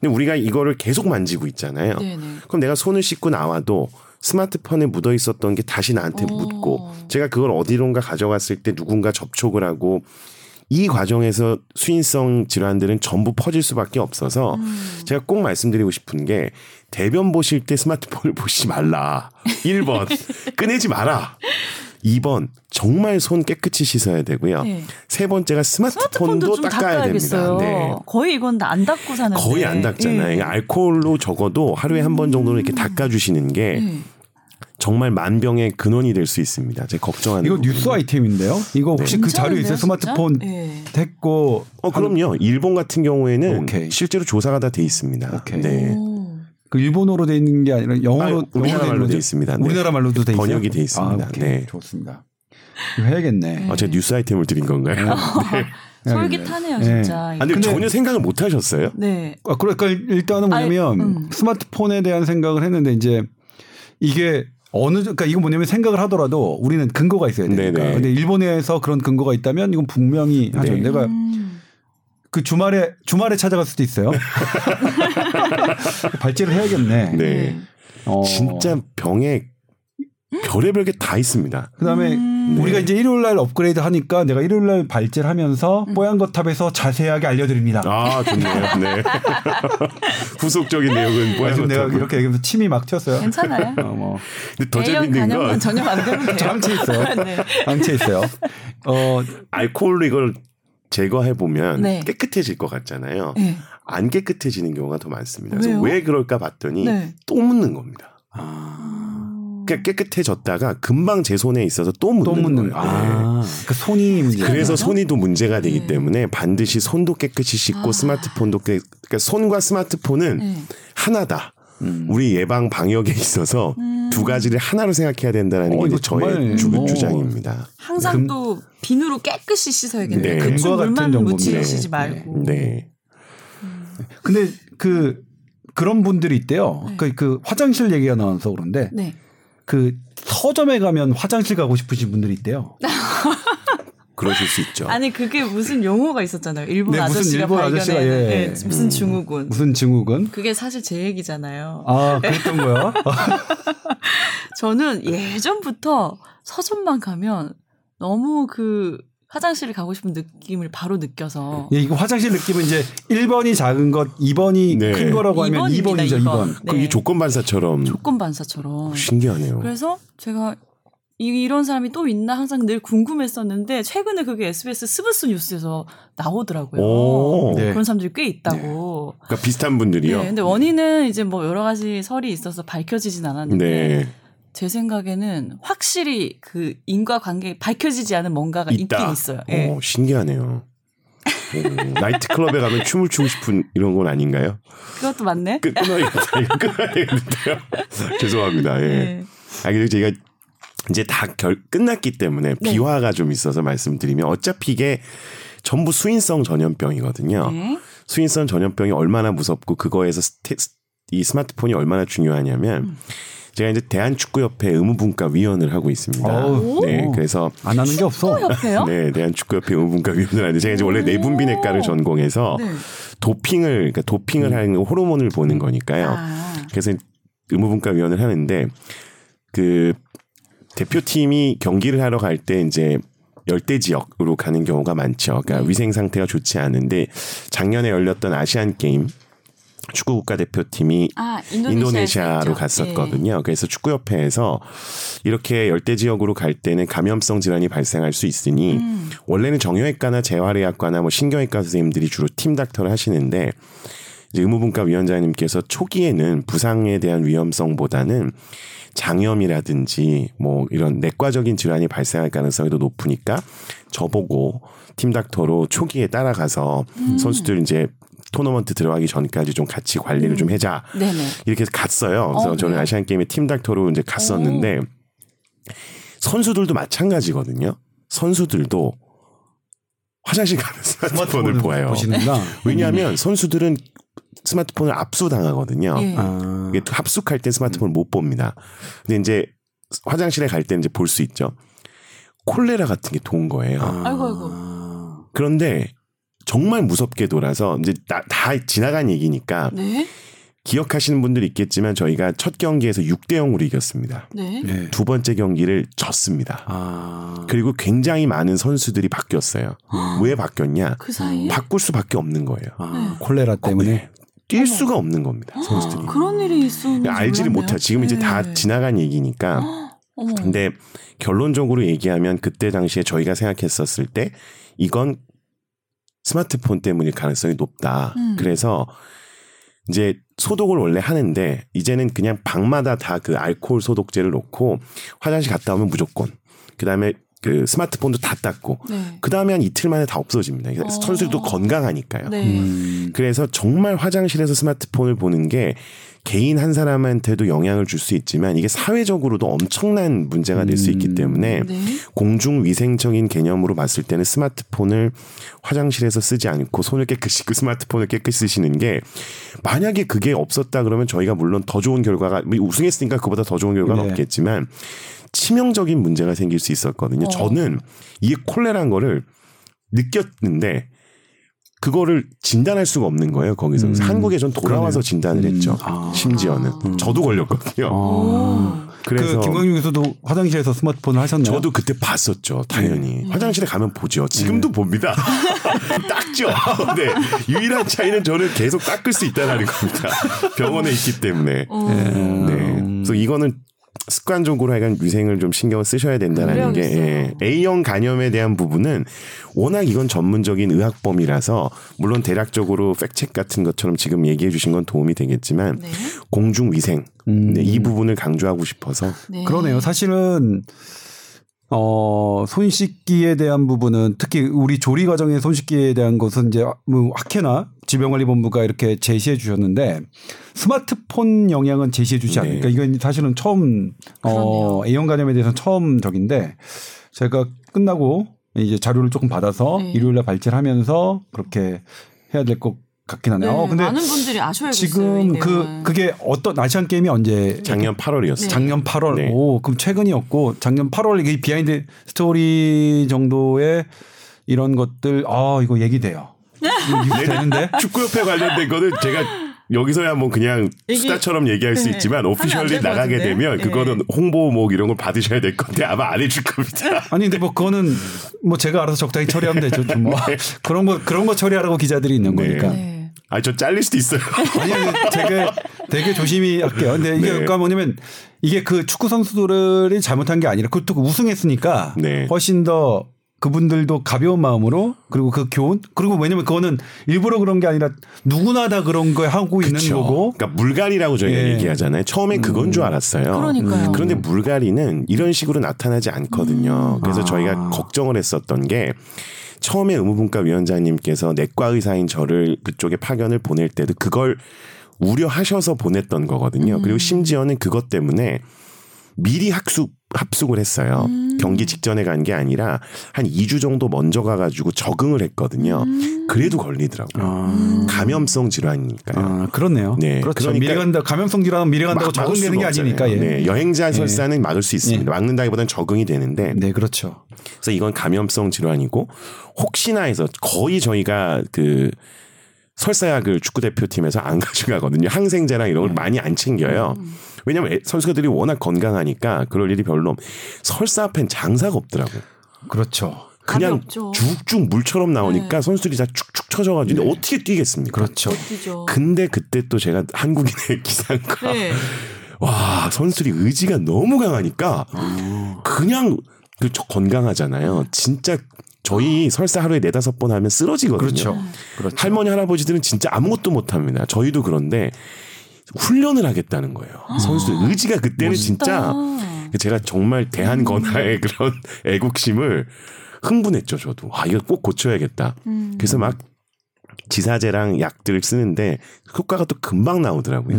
근데 우리가 이거를 계속 만지고 있잖아요. 음. 네네. 그럼 내가 손을 씻고 나와도 스마트폰에 묻어 있었던 게 다시 나한테 오. 묻고 제가 그걸 어디론가 가져갔을 때 누군가 접촉을 하고 이 과정에서 수인성 질환들은 전부 퍼질 수밖에 없어서 음. 제가 꼭 말씀드리고 싶은 게 대변 보실 때 스마트폰을 보시지 말라. 1번 꺼내지 마라. 2번 정말 손 깨끗이 씻어야 되고요. 네. 세 번째가 스마트폰도, 스마트폰도 좀 닦아야 닦아야겠어요. 됩니다. 네. 거의 이건 안 닦고 사는데. 거의 안 닦잖아요. 예. 알코올로 적어도 하루에 한 번 정도는 이렇게 닦아 주시는 게 예. 정말 만병의 근원이 될 수 있습니다. 제가 걱정하는 이거 부분이. 뉴스 아이템인데요. 이거 혹시 그 자료 있어요? 스마트폰? 예. 됐고 어 그럼요. 일본 같은 경우에는 오케이. 실제로 조사가 다 돼 있습니다. 오케이. 네. 오. 그 일본어로 돼 있는 게 아니라 영어로 아, 우리나라 영어로 말로 돼 있습니다. 네. 우리나라 말로도 돼 있어요. 번역이 돼 있습니다. 아, 오케이. 네. 좋습니다. 이거 해야겠네. 아, 제가 뉴스 아이템을 드린 건가요? 네. 솔깃하네요, 네. 진짜. 아, 근데, 근데- 전혀 생각을 못 하셨어요? 네. 아, 그러니까 일단은 뭐냐면 아이, 음. 스마트폰에 대한 생각을 했는데 이제 이게 어느 정- 그러니까 이거 뭐냐면 생각을 하더라도 우리는 근거가 있어야 되니까. 네네. 근데 일본에서 그런 근거가 있다면 이건 분명히 하죠. 네. 내가 음. 그 주말에 주말에 찾아갈 수도 있어요. 발제를 해야겠네. 네. 어. 진짜 병에 별의별 게 다 있습니다. 그다음에 음. 우리가 이제 일요일 날 업그레이드 하니까 내가 일요일 날 발제를 하면서 음. 뽀얀 거탑에서 자세하게 알려드립니다. 아, 좋네요. 네. 후속적인 내용은 뭐야? 지금 내가 이렇게 얘기하면서 침이 막 튀었어요. 괜찮아요. 어, 뭐 근데 더 재밌는 건 전혀 안 되면 돼요. 장치 있어. 네. 장치 있어요. 어, 알코올로 이걸 제거해 보면 네. 깨끗해질 것 같잖아요. 네. 안 깨끗해지는 경우가 더 많습니다. 그래서 왜요? 왜 그럴까 봤더니 네. 또 묻는 겁니다. 음. 그러니까 깨끗해졌다가 금방 제 손에 있어서 또 묻는, 또 묻는 거예요. 아, 그 손이 문제. 네. 그래서 손이 또 문제가 되기 네. 때문에 반드시 손도 깨끗이 씻고 아. 스마트폰도 깨, 그러니까 손과 스마트폰은 네. 하나다. 음. 우리 예방 방역에 있어서 음. 두 가지를 하나로 생각해야 된다는 어, 게 저의 주, 뭐- 주장입니다. 항상 금- 또 비누로 깨끗이 씻어야겠네요. 네. 금과 같은. 묻히시지 네. 말고. 네. 근데 그 그런 분들이 있대요. 네. 그, 그 화장실 얘기가 나와서 그런데 네. 그 서점에 가면 화장실 가고 싶으신 분들이 있대요. 그러실 수 있죠. 아니 그게 무슨 용어가 있었잖아요. 일본 네, 무슨 아저씨가 일본 발견해. 아저씨가, 예. 네, 무슨 음. 증후군. 무슨 증후군? 그게 사실 제 얘기잖아요. 아, 그랬던 거야? 저는 예전부터 서점만 가면 너무 그 화장실을 가고 싶은 느낌을 바로 느껴서 예, 이거 화장실 느낌은 이제 1번이 작은 것, 2번이 네. 큰 거라고 하면 2번입니다, 2번이죠, 2번. 2번. 그 이게 조건 반사처럼 조건 반사처럼. 신기하네요. 그래서 제가 이- 이런 사람이 또 있나 항상 늘 궁금했었는데 최근에 그게 SBS 스브스 뉴스에서 나오더라고요. 오. 네. 그런 사람들이 꽤 있다고. 그러니까 비슷한 분들이요. 네, 근데 원인은 이제 뭐 여러 가지 설이 있어서 밝혀지진 않았는데 네. 제 생각에는 확실히 그 인과 관계 밝혀지지 않은 뭔가가 있다. 있긴 있어요. 예. 오, 신기하네요. 오, 나이트 클럽에 가면 춤을 추고 싶은 이런 건 아닌가요? 그것도 맞네. 끝 끊어야겠다. 이거 끊어야겠는데요. 죄송합니다. 예. 네. 아 그리고 제가 이제 다 결, 끝났기 때문에 네. 비화가 좀 있어서 말씀드리면 어차피 이게 전부 수인성 전염병이거든요. 네. 수인성 전염병이 얼마나 무섭고 그거에서 스테, 이 스마트폰이 얼마나 중요하냐면 음. 제가 이제 대한축구협회 의무분과 위원을 하고 있습니다. 네, 오. 그래서 안 하는 게 없어. 협회요? 네, 대한축구협회 의무분과 위원을 하는데 제가 이제 원래 오. 내분비내과를 전공해서 네. 도핑을 그러니까 도핑을 하는 호르몬을 보는 거니까요. 아. 그래서 의무분과 위원을 하는데 그 대표팀이 경기를 하러 갈 때 이제 열대 지역으로 가는 경우가 많죠. 그러니까 네. 위생 상태가 좋지 않은데 작년에 열렸던 아시안 게임 축구 국가 대표팀이 아, 인도네시아로 있죠. 예. 갔었거든요. 그래서 축구협회에서 이렇게 열대 지역으로 갈 때는 감염성 질환이 발생할 수 있으니 음. 원래는 정형외과나 재활의학과나 뭐 신경외과 선생님들이 주로 팀 닥터를 하시는데 이제 의무분과 위원장님께서 초기에는 부상에 대한 위험성보다는 장염이라든지 뭐 이런 내과적인 질환이 발생할 가능성이 더 높으니까 저보고 팀 닥터로 초기에 따라가서 선수들 이제 토너먼트 들어가기 전까지 좀 같이 관리를 좀 해자 네네. 이렇게 해서 갔어요. 그래서 어, 저는 그래요? 아시안 게임에 팀 닥터로 이제 갔었는데 선수들도 마찬가지거든요. 선수들도 화장실 가면 스마트폰을 보아요. 보시는구나. 왜냐하면 선수들은 스마트폰을 압수당하거든요. 예. 아, 이게 합숙할 때 스마트폰을 못 봅니다. 근데 이제 화장실에 갈 때 이제 볼 수 있죠. 콜레라 같은 게돈 거예요. 아이고, 아이고. 그런데 정말 무섭게 돌아서 이제 다, 다 지나간 얘기니까 네. 기억하시는 분들 있겠지만 저희가 첫 경기에서 6대 0으로 이겼습니다. 네. 네. 두 번째 경기를 졌습니다. 아, 그리고 굉장히 많은 선수들이 바뀌었어요. 왜 바뀌었냐? 그 사이에 바꿀 수밖에 없는 거예요. 아, 콜레라 때문에. 뛸 수가 없는 겁니다. 선수들이. 아, 그런 일이 있었는지 알지를 몰랐네요. 못하. 지금 이제 다 네. 지나간 얘기니까. 어머. 근데 결론적으로 얘기하면 그때 당시에 저희가 생각했었을 때 이건 스마트폰 때문일 가능성이 높다. 음. 그래서 이제 소독을 원래 하는데 이제는 그냥 방마다 다 그 알코올 소독제를 놓고 화장실 갔다 오면 무조건. 그다음에 그 스마트폰도 다 닦고 네. 그 다음에 한 이틀 만에 다 없어집니다. 어. 선수들도 건강하니까요. 네. 음, 그래서 정말 화장실에서 스마트폰을 보는 게 개인 한 사람한테도 영향을 줄 수 있지만 이게 사회적으로도 엄청난 문제가 될 수 있기 음. 때문에 네. 공중 위생적인 개념으로 봤을 때는 스마트폰을 화장실에서 쓰지 않고 손을 깨끗이 그 스마트폰을 깨끗이 쓰시는 게 만약에 그게 없었다 그러면 저희가 물론 더 좋은 결과가 뭐 우승했으니까 그보다 더 좋은 결과는 네. 없겠지만 치명적인 문제가 생길 수 있었거든요. 어. 저는 이게 콜레라인 거를 느꼈는데 그거를 진단할 수가 없는 거예요. 거기서 음, 한국에 전 돌아와서 그러네요. 진단을 음, 했죠. 아. 심지어는 저도 걸렸거든요. 아. 그래서 그 김광용 교수도 화장실에서 스마트폰을 하셨나요? 저도 그때 봤었죠. 당연히 네. 화장실에 가면 보죠. 지금도 봅니다. 닦죠. 근데 유일한 차이는 저는 계속 닦을 수 있다는 겁니다. 병원에 있기 때문에. 어. 네. 그래서 이거는 습관적으로 약간 위생을 좀 신경을 쓰셔야 된다는 게 그래야겠어요. 예. A형 간염에 대한 부분은 워낙 이건 전문적인 의학범이라서 물론 대략적으로 팩책 같은 것처럼 지금 얘기해 주신 건 도움이 되겠지만 네. 공중 위생 음. 네, 이 부분을 강조하고 싶어서 네. 그러네요. 사실은 어, 손 씻기에 대한 부분은 특히 우리 조리 과정의 손 씻기에 대한 것은 이제 뭐 학회나 질병관리본부가 이렇게 제시해 주셨는데 스마트폰 영향은 제시해 주지 네. 않으니까 이건 사실은 처음 어, 그러네요. A형 간염에 대해서는 처음 적인데 제가 끝나고 이제 자료를 조금 받아서 네. 일요일 날 발제하면서 그렇게 해야 될 것 같긴 하네요. 네, 어, 근데 많은 분들이 아셔야겠어요. 지금 이 그. 그게 어떤 아시안 게임이 언제 작년 8월이었어요. 네. 작년 8월. 네. 오, 그럼 최근이었고 작년 8월 이게 behind story 정도의 이런 것들 아 이거 얘기돼요. 되는데 축구협회 관련된 거는 제가 여기서야 뭐 그냥 얘기- 수다처럼 얘기할 수 네. 있지만 오피셜리 나가게 같은데? 되면 네. 그거는 홍보목 이런 걸 받으셔야 될 건데 아마 안 해줄 겁니다. 아니 근데 뭐 그거는 뭐 제가 알아서 적당히 처리하면 되죠. 좀 뭐. 그런 거 그런 거 처리하라고 기자들이 있는 네. 거니까. 네. 아저 잘릴 수도 있어요. 아니, 아니 되게 되게 조심히 할게요. 근데 이게 네. 그러니까 뭐냐면 이게 그 축구 선수들이 잘못한 게 아니라 그것도 우승했으니까 네. 훨씬 더 그분들도 가벼운 마음으로 그리고 그 교훈 그리고 왜냐면 그거는 일부러 그런 게 아니라 누구나 다 그런 거 하고 있는 그쵸. 거고 그러니까 물갈이라고 저희가 예. 얘기하잖아요. 처음엔 그건 줄 알았어요. 그러니까요. 그런데 물갈이는 이런 식으로 나타나지 않거든요. 그래서 아. 저희가 걱정을 했었던 게 처음에 의무분과 위원장님께서 내과 의사인 저를 그쪽에 파견을 보낼 때도 그걸 우려하셔서 보냈던 거거든요. 그리고 심지어는 그것 때문에 미리 학숙 합숙을 했어요. 경기 직전에 간 게 아니라 한 2주 정도 먼저 가가지고 적응을 했거든요. 그래도 걸리더라고요. 아, 감염성 질환이니까요. 아 그렇네요. 네. 그렇죠. 그러니까 미리 간다 감염성 질환은 미리 간다고 적응되는 게 아니니까 예. 네, 여행자 예. 설사는 막을 수 있습니다. 예. 막는다기보다는 적응이 되는데 네 그렇죠. 그래서 이건 감염성 질환이고 혹시나 해서 거의 저희가 그 설사약을 축구 대표팀에서 안 가져가거든요. 항생제랑 이런 걸 네. 많이 안 챙겨요. 왜냐면 애- 선수들이 워낙 건강하니까 그럴 일이 별로 없. 설사 앞엔 장사가 없더라고요. 그렇죠. 그냥. 쭉쭉 물처럼 나오니까 네. 선수들이 다 축축 쳐져가지고 근데 어떻게 뛰겠습니까? 그렇죠. 근데 그때 또 제가 한국인의 기상과 네. 와 선수들이 의지가 너무 강하니까 그냥 그 저- 건강하잖아요. 진짜 저희 설사 하루에 네다섯 번 하면 쓰러지거든요. 그렇죠. 그렇죠. 할머니 할아버지들은 진짜 아무것도 못 합니다. 저희도 그런데 훈련을 하겠다는 거예요. 선수들 의지가 그때는 진짜 제가 정말 대한 건하의 그런 애국심을 흥분했죠. 저도 아 이거 꼭 고쳐야겠다. 그래서 막 지사제랑 약들을 쓰는데 효과가 또 금방 나오더라고요.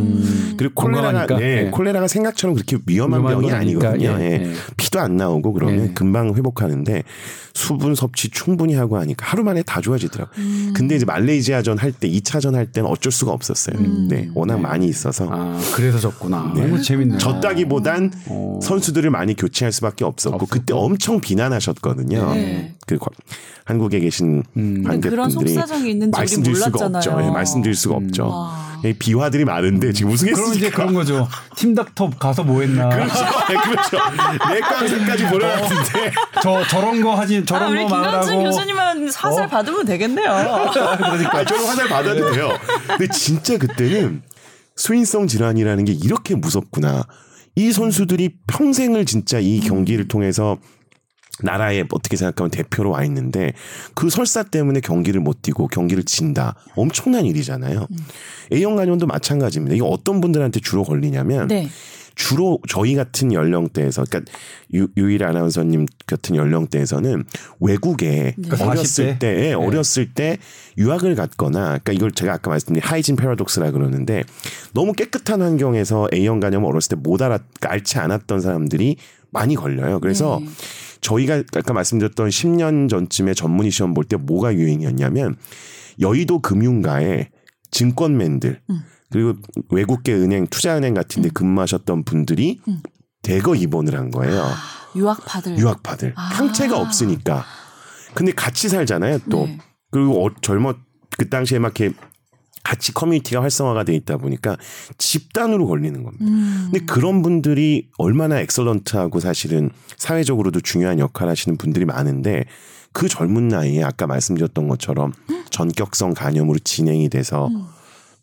그리고 콜레라가. 네, 예. 콜레라가 생각처럼 그렇게 위험한 위험한 병이. 아니거든요. 예, 예. 예. 피도 안 나오고 그러면 예. 금방 회복하는데 수분 섭취 충분히 하고 하니까 하루 만에 다 좋아지더라고요. 근데 이제 말레이시아전 할 때 2차전 할 때는 어쩔 수가 없었어요. 네, 워낙 많이 있어서 아 그래서 졌구나. 네. 너무 재밌네요. 졌다기보단 어. 선수들을 많이 교체할 수밖에 없었고 없었고. 그때 엄청 비난하셨거든요. 네. 그 관- 한국에 계신 음. 근데 그런 관객분들이 속사정이 있는지 말씀드릴 수가. 없죠. 예, 말씀드릴 수가 없죠. 와. 예, 비화들이 많은데 지금 그러면 이제 우승했으니까. 그런 거죠. 팀닥터 가서 뭐 했나. 그렇죠. 네, 그렇죠. 내 꽝승까지 보내놨는데 저 저런 거 하지 아, 저런 우리 거 말하고. 교수님은 사슬 어. 받으면 되겠네요. 아, 저는 화살 받아도 돼요. 근데 진짜 그때는 수인성 질환이라는 게 이렇게 무섭구나. 이 선수들이 평생을 진짜 이 경기를 통해서 나라에 어떻게 생각하면 대표로 와 있는데 그 설사 때문에 경기를 못 뛰고 경기를 진다. 엄청난 일이잖아요. A형 간염도 마찬가지입니다. 이게 어떤 분들한테 주로 걸리냐면 네. 주로 저희 같은 연령대에서 그러니까 유, 유일 아나운서님 같은 연령대에서는 외국에 네. 어렸을 40대? 때 네. 어렸을 때 유학을 갔거나 그러니까 이걸 제가 아까 말씀드린 하이진 패러독스라 그러는데 너무 깨끗한 환경에서 A형 간염을 어렸을 때 못 알아 알지 않았던 사람들이 많이 걸려요. 그래서 네. 저희가 아까 말씀드렸던 10년 전쯤에 전문의 시험 볼 때 뭐가 유행이었냐면 여의도 금융가에 증권맨들 음. 그리고 외국계 은행 투자은행 같은데 근무하셨던 분들이 음. 대거 입원을 한 거예요. 유학파들. 유학파들 아. 항체가 없으니까. 근데 같이 살잖아요. 또 네. 그리고 어, 젊어 그 당시에 막 이렇게 같이 커뮤니티가 활성화가 돼 있다 보니까 집단으로 걸리는 겁니다. 음. 근데 그런 분들이 얼마나 엑설런트하고 사실은 사회적으로도 중요한 역할 하시는 분들이 많은데 그 젊은 나이에 아까 말씀드렸던 것처럼 전격성 간염으로 진행이 돼서 음.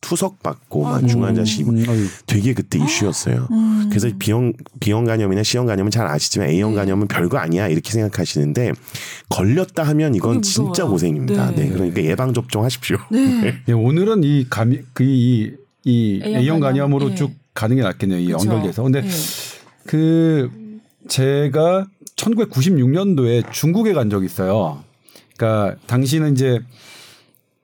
투석 받고 막 중환자실 음, 어이. 되게 그때 이슈였어요. 음. 그래서 B형 B형 간염이나 C형 간염은 잘 아시지만 A형 네. 간염은 별거 아니야 이렇게 생각하시는데 걸렸다 하면 이건. 진짜 고생입니다. 네. 네. 그러니까 예방 접종 하십시오. 네. 예, 오늘은 이 감이 그이 이 A형 A형 간염, 간염으로 예. 쭉 가는 게 낫겠네요. 이 그쵸. 연결돼서. 근데 네. 그 제가 1996년도에 중국에 간 적이 있어요. 그러니까 당시는 이제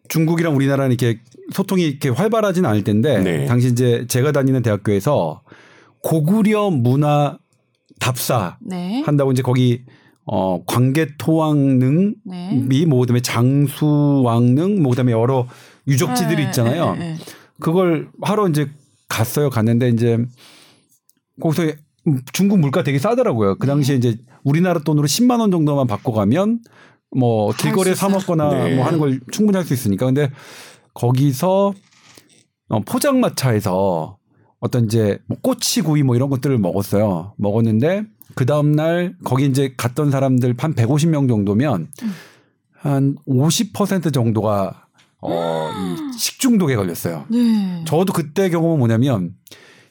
중국이랑 우리나라는 이렇게 소통이 이렇게 활발하진 않을 텐데 네. 당시 이제 제가 다니는 대학교에서 고구려 문화 답사 네. 한다고 이제 거기 어 광개토왕릉 네. 미, 뭐 그다음에 장수왕릉, 뭐 그다음에 여러 유적지들이 네, 있잖아요. 네, 네, 네. 그걸 하러 이제 갔어요. 갔는데 이제 거기서 중국 물가 되게 싸더라고요. 그 당시에 네. 이제 우리나라 돈으로 10만 원 정도만 받고 가면 뭐 길거리에 사. 먹거나 네. 뭐 하는 걸 충분히 할 수 있으니까. 근데 거기서 어, 포장마차에서 어떤 이제 뭐 꼬치구이 뭐 이런 것들을 먹었어요. 먹었는데 그 다음 날 거기 이제 갔던 사람들 한 150명 정도면 한 50% 정도가 어, 이 식중독에 걸렸어요. 네. 저도 그때 경험은 뭐냐면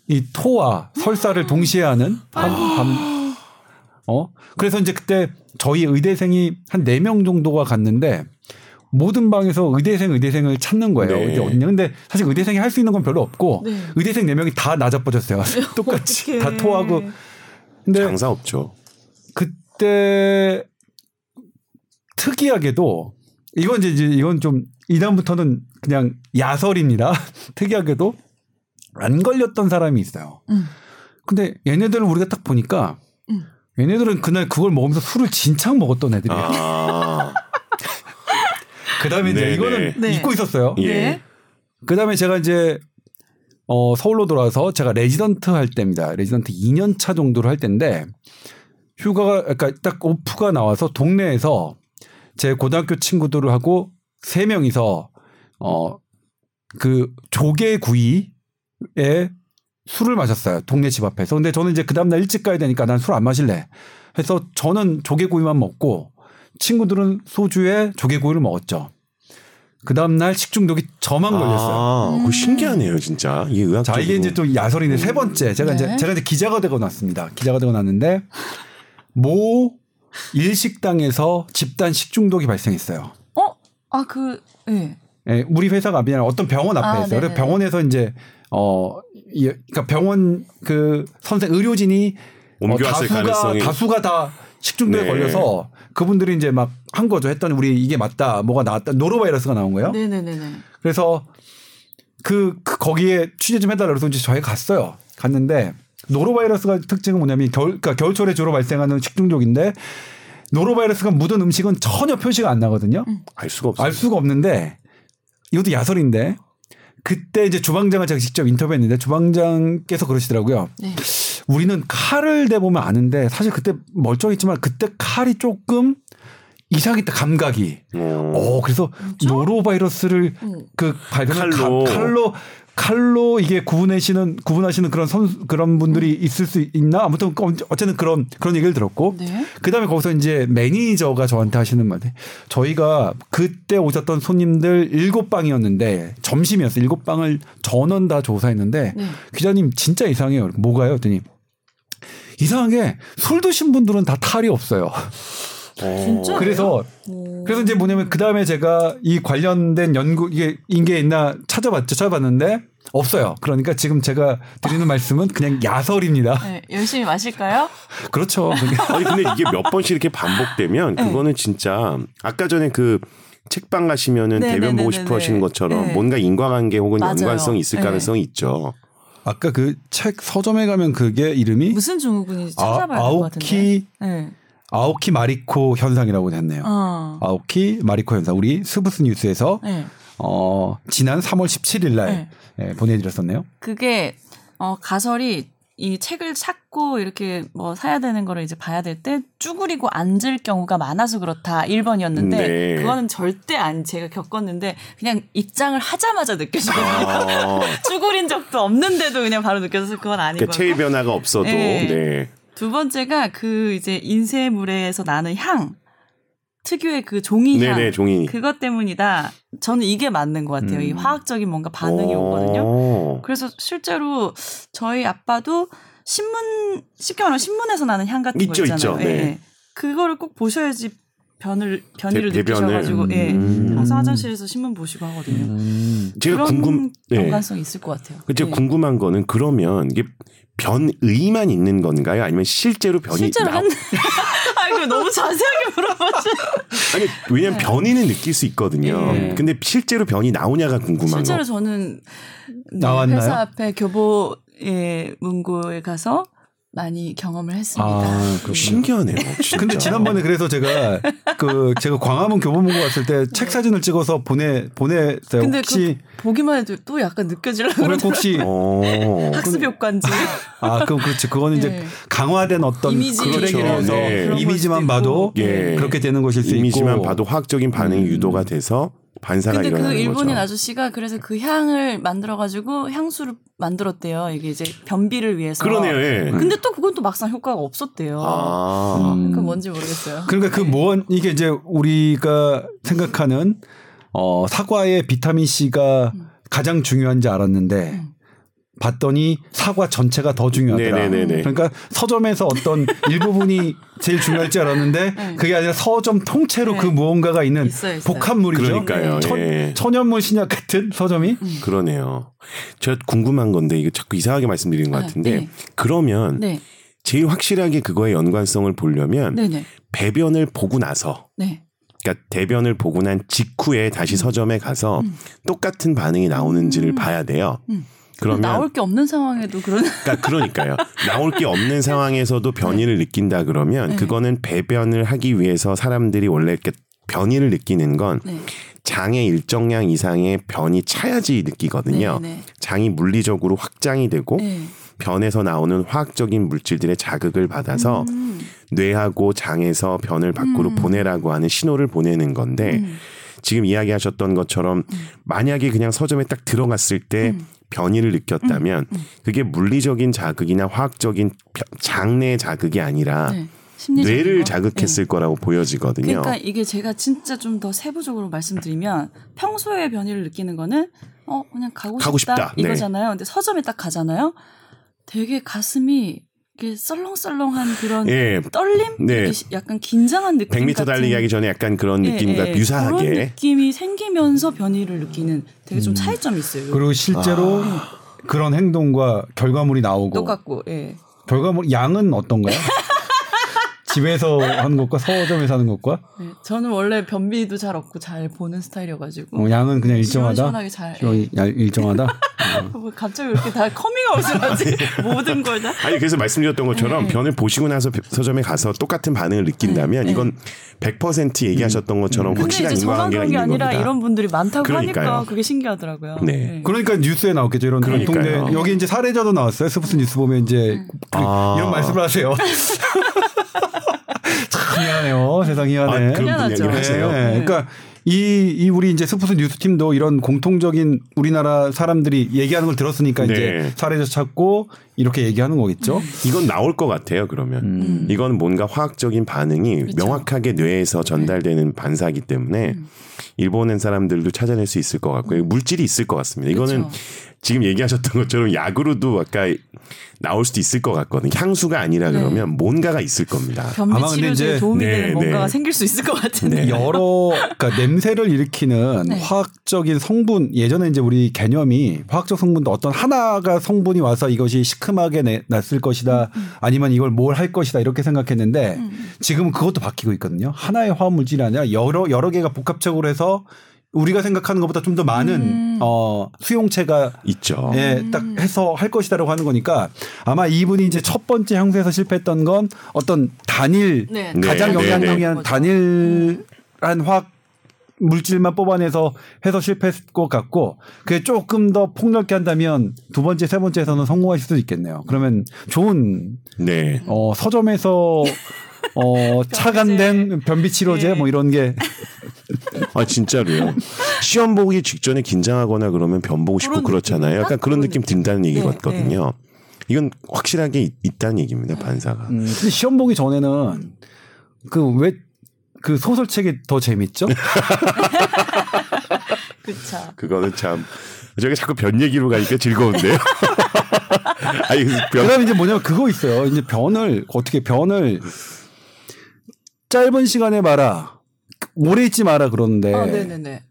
이 토와 설사를 동시에 하는 밤, 밤 어? 그래서 이제 그때 저희 의대생이 한네명 정도가 갔는데 모든 방에서 의대생 의대생을 찾는 거예요. 네. 어디냐. 근데 사실 의대생이 할 수 있는 건 별로 없고 네. 의대생 네 명이 다 나자빠졌어요. 똑같이 어떡해. 다 토하고. 근데 장사 없죠. 그때 특이하게도 이건 이제 이건 좀 이다음부터는 그냥 야설입니다. 특이하게도 안 걸렸던 사람이 있어요. 음. 근데 얘네들을 우리가 딱 보니까 음. 얘네들은 그날 그걸 먹으면서 술을 진창 먹었던 애들이에요. 아, 그다음에 이제 네, 이거는 네. 잊고 있었어요. 예. 네. 그다음에 제가 이제 어 서울로 돌아와서 제가 레지던트 할 때입니다. 레지던트 2년 차 정도를 할 때인데 휴가가 그러니까 딱 off가 나와서 동네에서 제 고등학교 친구들을 하고 세 명이서 어 그 조개구이에 술을 마셨어요. 동네 집 앞에서. 근데 저는 이제 그 다음날 일찍 가야 되니까 난 술 안 마실래. 해서 저는 조개구이만 먹고 친구들은 소주에 조개구이를 먹었죠. 그 다음날 식중독이 저만 걸렸어요. 아, 그거 신기하네요, 진짜. 이게 의학적으로. 자, 이게 이제 또 야설인데 세 번째. 제가 네. 이제 제가 이제 기자가 되고 났습니다. 기자가 되고 났는데 모 일식당에서 집단 식중독이 발생했어요. 어? 아, 그, 예. 예, 우리 회사가 아니라 어떤 병원 앞에 아, 했어요. 그래서 네네네. 병원에서 이제 어, 이, 그러니까 병원 그 선생 의료진이 옮겨왔을 다수가 가능성이 다수가 다 식중독에 네. 걸려서 그분들이 이제 막 한 거죠. 했더니 우리 이게 맞다. 뭐가 나왔다. 노로바이러스가 나온 거예요. 네네네네. 그래서 그, 그 거기에 취재 좀 해달라 그래서 이제 저희 갔어요. 갔는데 노로바이러스가 특징은 뭐냐면 겨울 그러니까 겨울철에 주로 발생하는 식중독인데 노로바이러스가 묻은 음식은 전혀 표시가 안 나거든요. 알 수가 없어요. 알 수가 없는데 이것도 야설인데 그때 이제 주방장을 제가 직접 인터뷰했는데 주방장께서 그러시더라고요. 네. 우리는 칼을 대보면 아는데 사실 그때 멀쩡했지만 그때 칼이 조금 이상했다 감각이. 어. 어 그래서 노로바이러스를 음. 그 발견한 칼로. 칼로 칼로 이게 구분하시는 구분하시는 그런 선 그런 분들이 있을 수 있나 아무튼 그 어쨌든 그런 그런 얘기를 들었고 네. 그다음에 거기서 이제 매니저가 저한테 하시는 말이 저희가 그때 오셨던 손님들 일곱 방이었는데 점심이었어요. 일곱 방을 전원 다 조사했는데 네. 기자님 진짜 이상해요. 뭐가요? 했더니 이상하게 술 드신 분들은 다 탈이 없어요. 어. 진짜? 그래서 오. 그래서 이제 뭐냐면 그 다음에 제가 이 관련된 연구 이게 인게 있나 찾아봤죠. 찾아봤는데 없어요. 그러니까 지금 제가 드리는 말씀은 그냥 야설입니다. 네, 열심히 마실까요? 그렇죠. 아니 근데 이게 몇 번씩 이렇게 반복되면 네. 그거는 진짜 아까 전에 그 책방 가시면은 네, 대변 네, 보고 네, 싶어 네, 하시는 네. 것처럼 네. 뭔가 인과관계 혹은 맞아요. 연관성이 있을 네. 가능성이 있죠. 아까 그 책 서점에 가면 그게 이름이 무슨 증후군인지 아, 찾아봐야 될것 같은데. 아오키 네. 아오키 마리코 현상이라고 됐네요. 어. 아오키 마리코 현상. 우리 스브스 뉴스에서 네. 어 지난 3월 17일 날 네. 예, 보내드렸었네요. 그게 어 가설이 이 책을 찾고 이렇게 뭐 사야 되는 거를 이제 봐야 될 때 쭈그리고 앉을 경우가 많아서 그렇다 1번이었는데 네. 그거는 절대 안 제가 겪었는데 그냥 입장을 하자마자 느껴지거든요. 어, 쭈그린 적도 없는데도 그냥 바로 느껴져서 그건 아닌 그러니까 거고. 체위 변화가 없어도 네. 네. 두 번째가 그 이제 인쇄물에서 나는 향 특유의 그 종이 향 네네 종이. 그것 때문이다. 저는 이게 맞는 것 같아요. 이 음. 화학적인 뭔가 반응이 어. 오거든요. 그래서 실제로 저희 아빠도 신문 쉽게 말하면 신문에서 나는 향 같은 있죠, 거 있잖아요. 있죠. 네. 예, 예. 그거를 꼭 보셔야지 변을 변이를 대-. 느끼셔가지고 예. 음. 항상 화장실에서 신문 보시고 하거든요. 음. 제가 그런 궁금 네. 연관성이 있을 것 같아요. 제가 예. 궁금한 거는 그러면 이게 변의만 있는 건가요? 아니면 실제로 변이 실제로 나- 한 아이고 너무 자세하게 물어보죠. 아니 왜냐면 변이는 느낄 수 있거든요. 네. 근데 실제로 변이 나오냐가 궁금한 실제로 거. 저는 네, 나왔나요? 회사 앞에 교보의 문고에 가서 많이 경험을 했습니다. 아, 그렇구나. 신기하네요. 진짜. 근데 지난번에 그래서 제가 그 제가 광화문 교보문고 갔을 때 책 사진을 찍어서 보내 보냈어요. 근데 혹시 그 보기만 해도 또 약간 느껴지려고 그래 그러더라고요. 혹시 어. 학습 효과인지 아 그럼 그렇지 그거는 이제 네. 강화된 어떤 이미지 트랙이라서 네. 그런 이미지만 봐도. 예. 그렇게 되는 것일 수 이미지만 있고 봐도 화학적인 반응이 유도가 돼서 반사가 근데 그 일어나는 일본인 거죠. 아저씨가 그래서 그 향을 만들어 가지고 향수를 만들었대요. 이게 이제 변비를 위해서. 그러네요. 예. 근데 또 그건 또 막상 효과가 없었대요. 아. 음. 그 뭔지 모르겠어요. 그러니까 그 무언 이게 이제 우리가 생각하는 어 사과의 비타민 C가 음. 가장 중요한지 알았는데 음. 봤더니 사과 전체가 더 중요하더라. 네네네네. 그러니까 서점에서 어떤 일부분이 제일 중요할지 알았는데 네. 그게 아니라 서점 통째로 네. 그 무언가가 있는 있어요, 있어요. 복합물이죠. 그러니까요. 천, 예. 천연물 신약 같은 서점이 그러네요. 제가 궁금한 건데 이거 자꾸 이상하게 말씀드리는 것 아, 같은데 네. 그러면 네, 제일 확실하게 그거의 연관성을 보려면 네, 네, 배변을 보고 나서 네. 그러니까 대변을 보고 난 직후에 다시 서점에 가서 음. 똑같은 반응이 나오는지를 음. 봐야 돼요. 음. 그러면 나올 게 없는 상황에도 그런. 그러니까 그러니까요. 나올 게 없는 상황에서도 변이를 느낀다 그러면 네. 그거는 배변을 하기 위해서 사람들이 원래 이렇게 변이를 느끼는 건 네. 장의 일정량 이상의 변이 차야지 느끼거든요. 네, 네. 장이 물리적으로 확장이 되고 네. 변에서 나오는 화학적인 물질들의 자극을 받아서 음. 뇌하고 장에서 변을 밖으로 음. 보내라고 하는 신호를 보내는 건데 음. 지금 이야기하셨던 것처럼 만약에 그냥 서점에 딱 들어갔을 때 음. 변이를 느꼈다면 음. 그게 물리적인 자극이나 화학적인 벼- 장내 자극이 아니라 네. 뇌를 거? 자극했을 거라고 보여지거든요. 그러니까 이게 제가 진짜 좀 더 세부적으로 말씀드리면 평소에 변이를 느끼는 거는 어 그냥 가고, 가고 싶다, 싶다. 네. 이거잖아요. 근데 서점에 딱 가잖아요. 되게 가슴이 이게 썰렁썰렁한 그런 예. 떨림, 네. 약간 긴장한 느낌 100m 같은 달리기 하기 전에 약간 그런 예, 느낌과 예, 그런 유사하게 느낌이 생기면서 변이를 느끼는 되게 좀 차이점이 있어요. 그리고 실제로 그런 행동과 결과물이 나오고 똑같고, 예. 결과물 양은 어떤가요? 집에서 하는 것과 서점에서 하는 것과 네, 저는 원래 변비도 잘 없고 잘 보는 스타일이어가지고 어, 양은 그냥 일정하다. 시원시원하게 잘. 시원- 야, 일정하다. 뭐 갑자기 왜 이렇게 다 커밍아웃을 하지? 모든 걸 다. 아니 그래서 말씀드렸던 것처럼 네. 변을 보시고 나서 서점에 가서 똑같은 반응을 느낀다면 이건 100% 얘기하셨던 것처럼 근데 확실한 이제 저만 인과관계가 그런 게 있는 아니라 겁니다. 이런 분들이 많다고 그러니까요. 하니까 그게 신기하더라고요. 네. 그러니까 뉴스에 나왔겠죠. 이런 그러니까요. 공통된 여기 이제 사례자도 나왔어요. 스포츠 뉴스 보면 이제 그 아. 이런 말씀을 하세요. 참 희한해요. 세상 희한해. 아, 그런 분 희한하죠. 얘기를 하세요. 네. 그러니까 이, 이 우리 이제 스포츠 뉴스 팀도 이런 공통적인 우리나라 사람들이 얘기하는 걸 들었으니까 네. 이제 사례자 찾고 이렇게 얘기하는 거겠죠. 이건 나올 것 같아요. 그러면 음. 이건 뭔가 화학적인 반응이 그렇죠. 명확하게 뇌에서 전달되는 반사기 때문에 음. 일본의 사람들도 찾아낼 수 있을 것 같고요. 물질이 있을 것 같습니다. 이거는 그렇죠. 지금 얘기하셨던 것처럼 약으로도 아까 나올 수도 있을 것 같거든요. 향수가 아니라 네. 그러면 뭔가가 있을 겁니다. 아마 근데 이제- 도움이 네, 되는 뭔가가 네. 생길 수 있을 것 같은데. 여러 그러니까 냄새를 일으키는 네. 화학적인 성분 예전에 이제 우리 개념이 화학적 성분도 어떤 하나가 성분이 와서 이것이 시큼하게 내- 났을 것이다 아니면 이걸 뭘 할 것이다 이렇게 생각했는데 지금은 그것도 바뀌고 있거든요 하나의 화학 물질이 아니라 여러 여러 개가 복합적으로 해서 우리가 생각하는 것보다 좀 더 많은 음. 어 수용체가 있죠. 예, 딱 해서 할 것이다라고 하는 거니까 아마 이분이 이제 첫 번째 향수에서 실패했던 건 어떤 단일 네. 가장 네, 네, 영향력이 네. 한 단일한 화학 물질만 뽑아내서 해서 실패했을 것 같고 그게 조금 더 폭넓게 한다면 두 번째 세 번째에서는 성공하실 수도 있겠네요. 그러면 좋은 네. 어 서점에서 어 차간된 변비 치료제 네. 뭐 이런 게 아 진짜로요. 시험 보기 직전에 긴장하거나 그러면 변 보고 싶고 그런 그렇잖아요. 약간 그런 그런 느낌 든다는 얘기 네, 같거든요. 이건 확실하게 있- 있다는 얘기입니다. 반사가. 음, 근데 시험 보기 전에는 그왜그 소설책이 더 재밌죠? 그쵸. 그거는 참 저게 자꾸 변 얘기로 가니까 즐거운데요. 아니 그변 그다음에 이제 뭐냐면 그거 있어요. 이제 변을 어떻게 변을 짧은 시간에 말아 오래 있지 마라 그러는데 아, 네네네.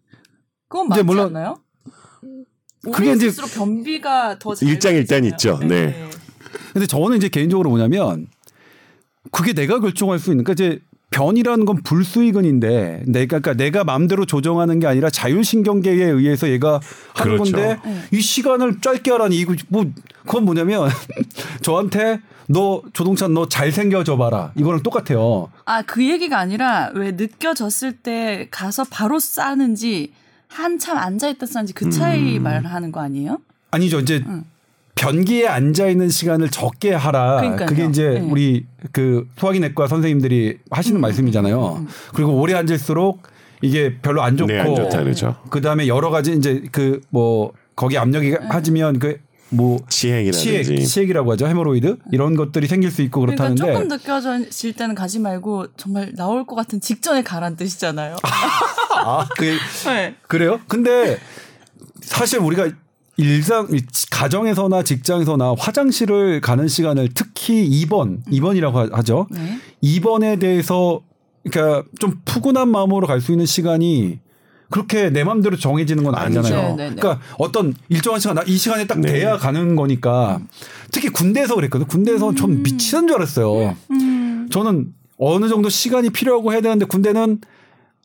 그건 이제 맞지 물론 않나요? 그게 이제- 변비가 더잘 일장일단 있죠. 네. 근데 저는 이제 개인적으로 뭐냐면 그게 내가 결정할 수 있는 그러니까 이제 변이라는 건 불수의근인데 내가 그러니까 내가 마음대로 조정하는 게 아니라 자율신경계에 의해서 얘가 하는 그렇죠. 건데 네. 이 시간을 짧게 하라니 이거 뭐 그건 뭐냐면 저한테 너 조동찬 너 잘생겨져 봐라 이거랑 똑같아요. 아, 그 얘기가 아니라 왜 느껴졌을 때 가서 바로 싸는지 한참 앉아있다 싸는지 그 차이 음. 말하는 거 아니에요? 아니죠. 이제 응. 변기에 앉아 있는 시간을 적게 하라. 그러니까요. 그게 이제 네. 우리 그 소화기내과 선생님들이 하시는 음, 말씀이잖아요. 그리고 오래 앉을수록 이게 별로 안 좋고 네, 안 좋다 그러죠. 그다음에 여러 가지 이제 그 뭐 거기 압력이 네. 하지면 그 뭐 치핵이라든지 치액, 치액이라고 하죠. 헤모로이드 이런 것들이 생길 수 있고 그러니까 그렇다는데 조금 느껴질 때는 가지 말고 정말 나올 것 같은 직전에 가란 뜻이잖아요. 아, 그 네. 그래요? 근데 사실 우리가 일상 가정에서나 직장에서나 화장실을 가는 시간을 특히 2번, 2번이라고 하죠. 네. 2번에 대해서 그러니까 좀 푸근한 마음으로 갈 수 있는 시간이 그렇게 내 마음대로 정해지는 건 아니잖아요. 네, 네, 네. 그러니까 어떤 일정한 시간 나이 시간에 딱 네. 돼야 가는 거니까 특히 군대에서 그랬거든요. 군대에서 전 미치는 줄 알았어요. 음. 저는 어느 정도 시간이 필요하고 해야 되는데 군대는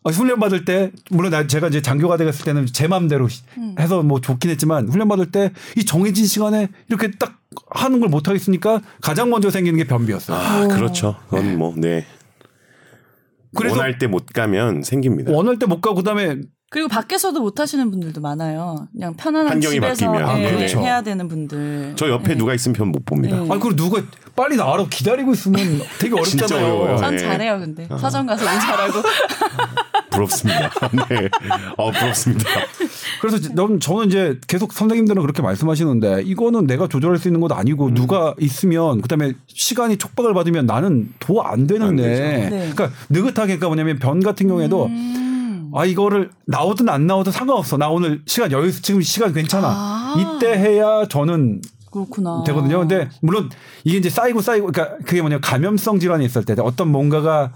어, 훈련 받을 때 물론 나- 제가 이제 장교가 되었을 때는 제 마음대로 음. 해서 뭐 좋긴 했지만 훈련 받을 때 이 정해진 시간에 이렇게 딱 하는 걸 못 하겠으니까 가장 먼저 생기는 게 변비였어요. 아 그렇죠. 그건 뭐 네. 그래서 원할 때 못 가면 생깁니다. 원할 때 못 가고 그다음에 그리고 밖에서도 못 하시는 분들도 많아요. 그냥 편안한 환경이 집에서 바뀌면. 아, 예, 그렇죠. 해야 되는 분들. 저 옆에 누가 있으면 편 못 봅니다. 네. 아니 그리고 누가 빨리 나와라 기다리고 있으면 되게 어렵잖아요. 어려워요. 전 네. 잘해요, 근데 서점 가서 일 잘하고. 부럽습니다. 네. 어 부럽습니다. 그래서 지- 넌 저는 이제 계속 선생님들은 그렇게 말씀하시는데 이거는 내가 조절할 수 있는 것도 아니고 음. 누가 있으면 그다음에 시간이 촉박을 받으면 나는 도 안 되는데 안. 네. 그러니까 느긋하게 그러니까 뭐냐면 변 같은 경우에도 음. 아 이거를 나오든 안 나오든 상관없어 나 오늘 시간 여유 지금 시간 괜찮아 아. 이때 해야 저는 그렇구나. 되거든요. 근데 물론 이게 이제 쌓이고 쌓이고 그러니까 그게 뭐냐 감염성 질환이 있을 때 어떤 뭔가가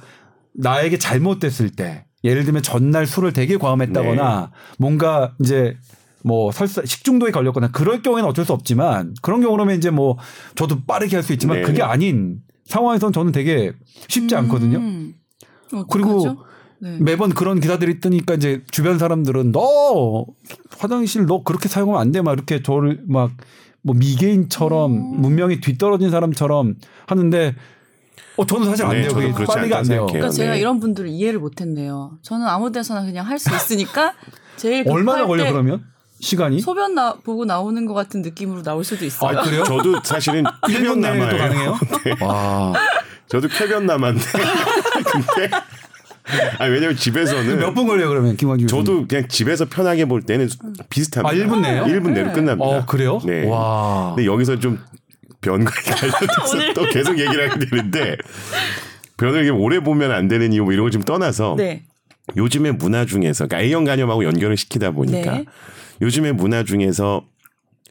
나에게 잘못됐을 때 예를 들면 전날 술을 되게 과음했다거나 뭔가 이제 뭐 설사 식중독에 걸렸거나 그럴 경우에는 어쩔 수 없지만 그런 경우라면 이제 뭐 저도 빠르게 할 수 있지만 네. 그게 아닌 상황에서는 저는 되게 쉽지 않거든요. 음. 그리고? 네. 매번 그런 기사들이 뜨니까 이제 주변 사람들은 너 화장실 너 그렇게 사용하면 안 돼 막 이렇게 저를 막 뭐 미개인처럼 음. 문명이 뒤떨어진 사람처럼 하는데 어 저는 사실 안 네, 돼요. 저도 그게 그렇지 빨리가 안 돼요. 그러니까 제가 네. 이런 분들을 이해를 못했네요. 저는 아무 데서나 그냥 할 수 있으니까 제일 급할 얼마나 걸려 때 그러면 시간이? 소변 나 보고 나오는 것 같은 느낌으로 나올 수도 있어요. 아 그래요? 저도 사실은 1분 쾌변 남아요. 가능해요? 와 저도 쾌변 남았는데 근데 아니 왜냐면 집에서는 몇 분 걸려 요 그러면 교수님? 저도 그냥 집에서 편하게 볼 때는 비슷합니다. 아, 1분 내요? 1분 내로 네. 끝납니다. 어 그래요? 네. 와 근데 여기서 좀 변과에 관련돼서 오늘- 또 계속 얘기를 하게 되는데 변을 오래 보면 안 되는 이유 뭐 이런 걸 좀 떠나서 네. 요즘의 문화 중에서 그러니까 A형 간염하고 연결을 시키다 보니까 네. 요즘의 문화 중에서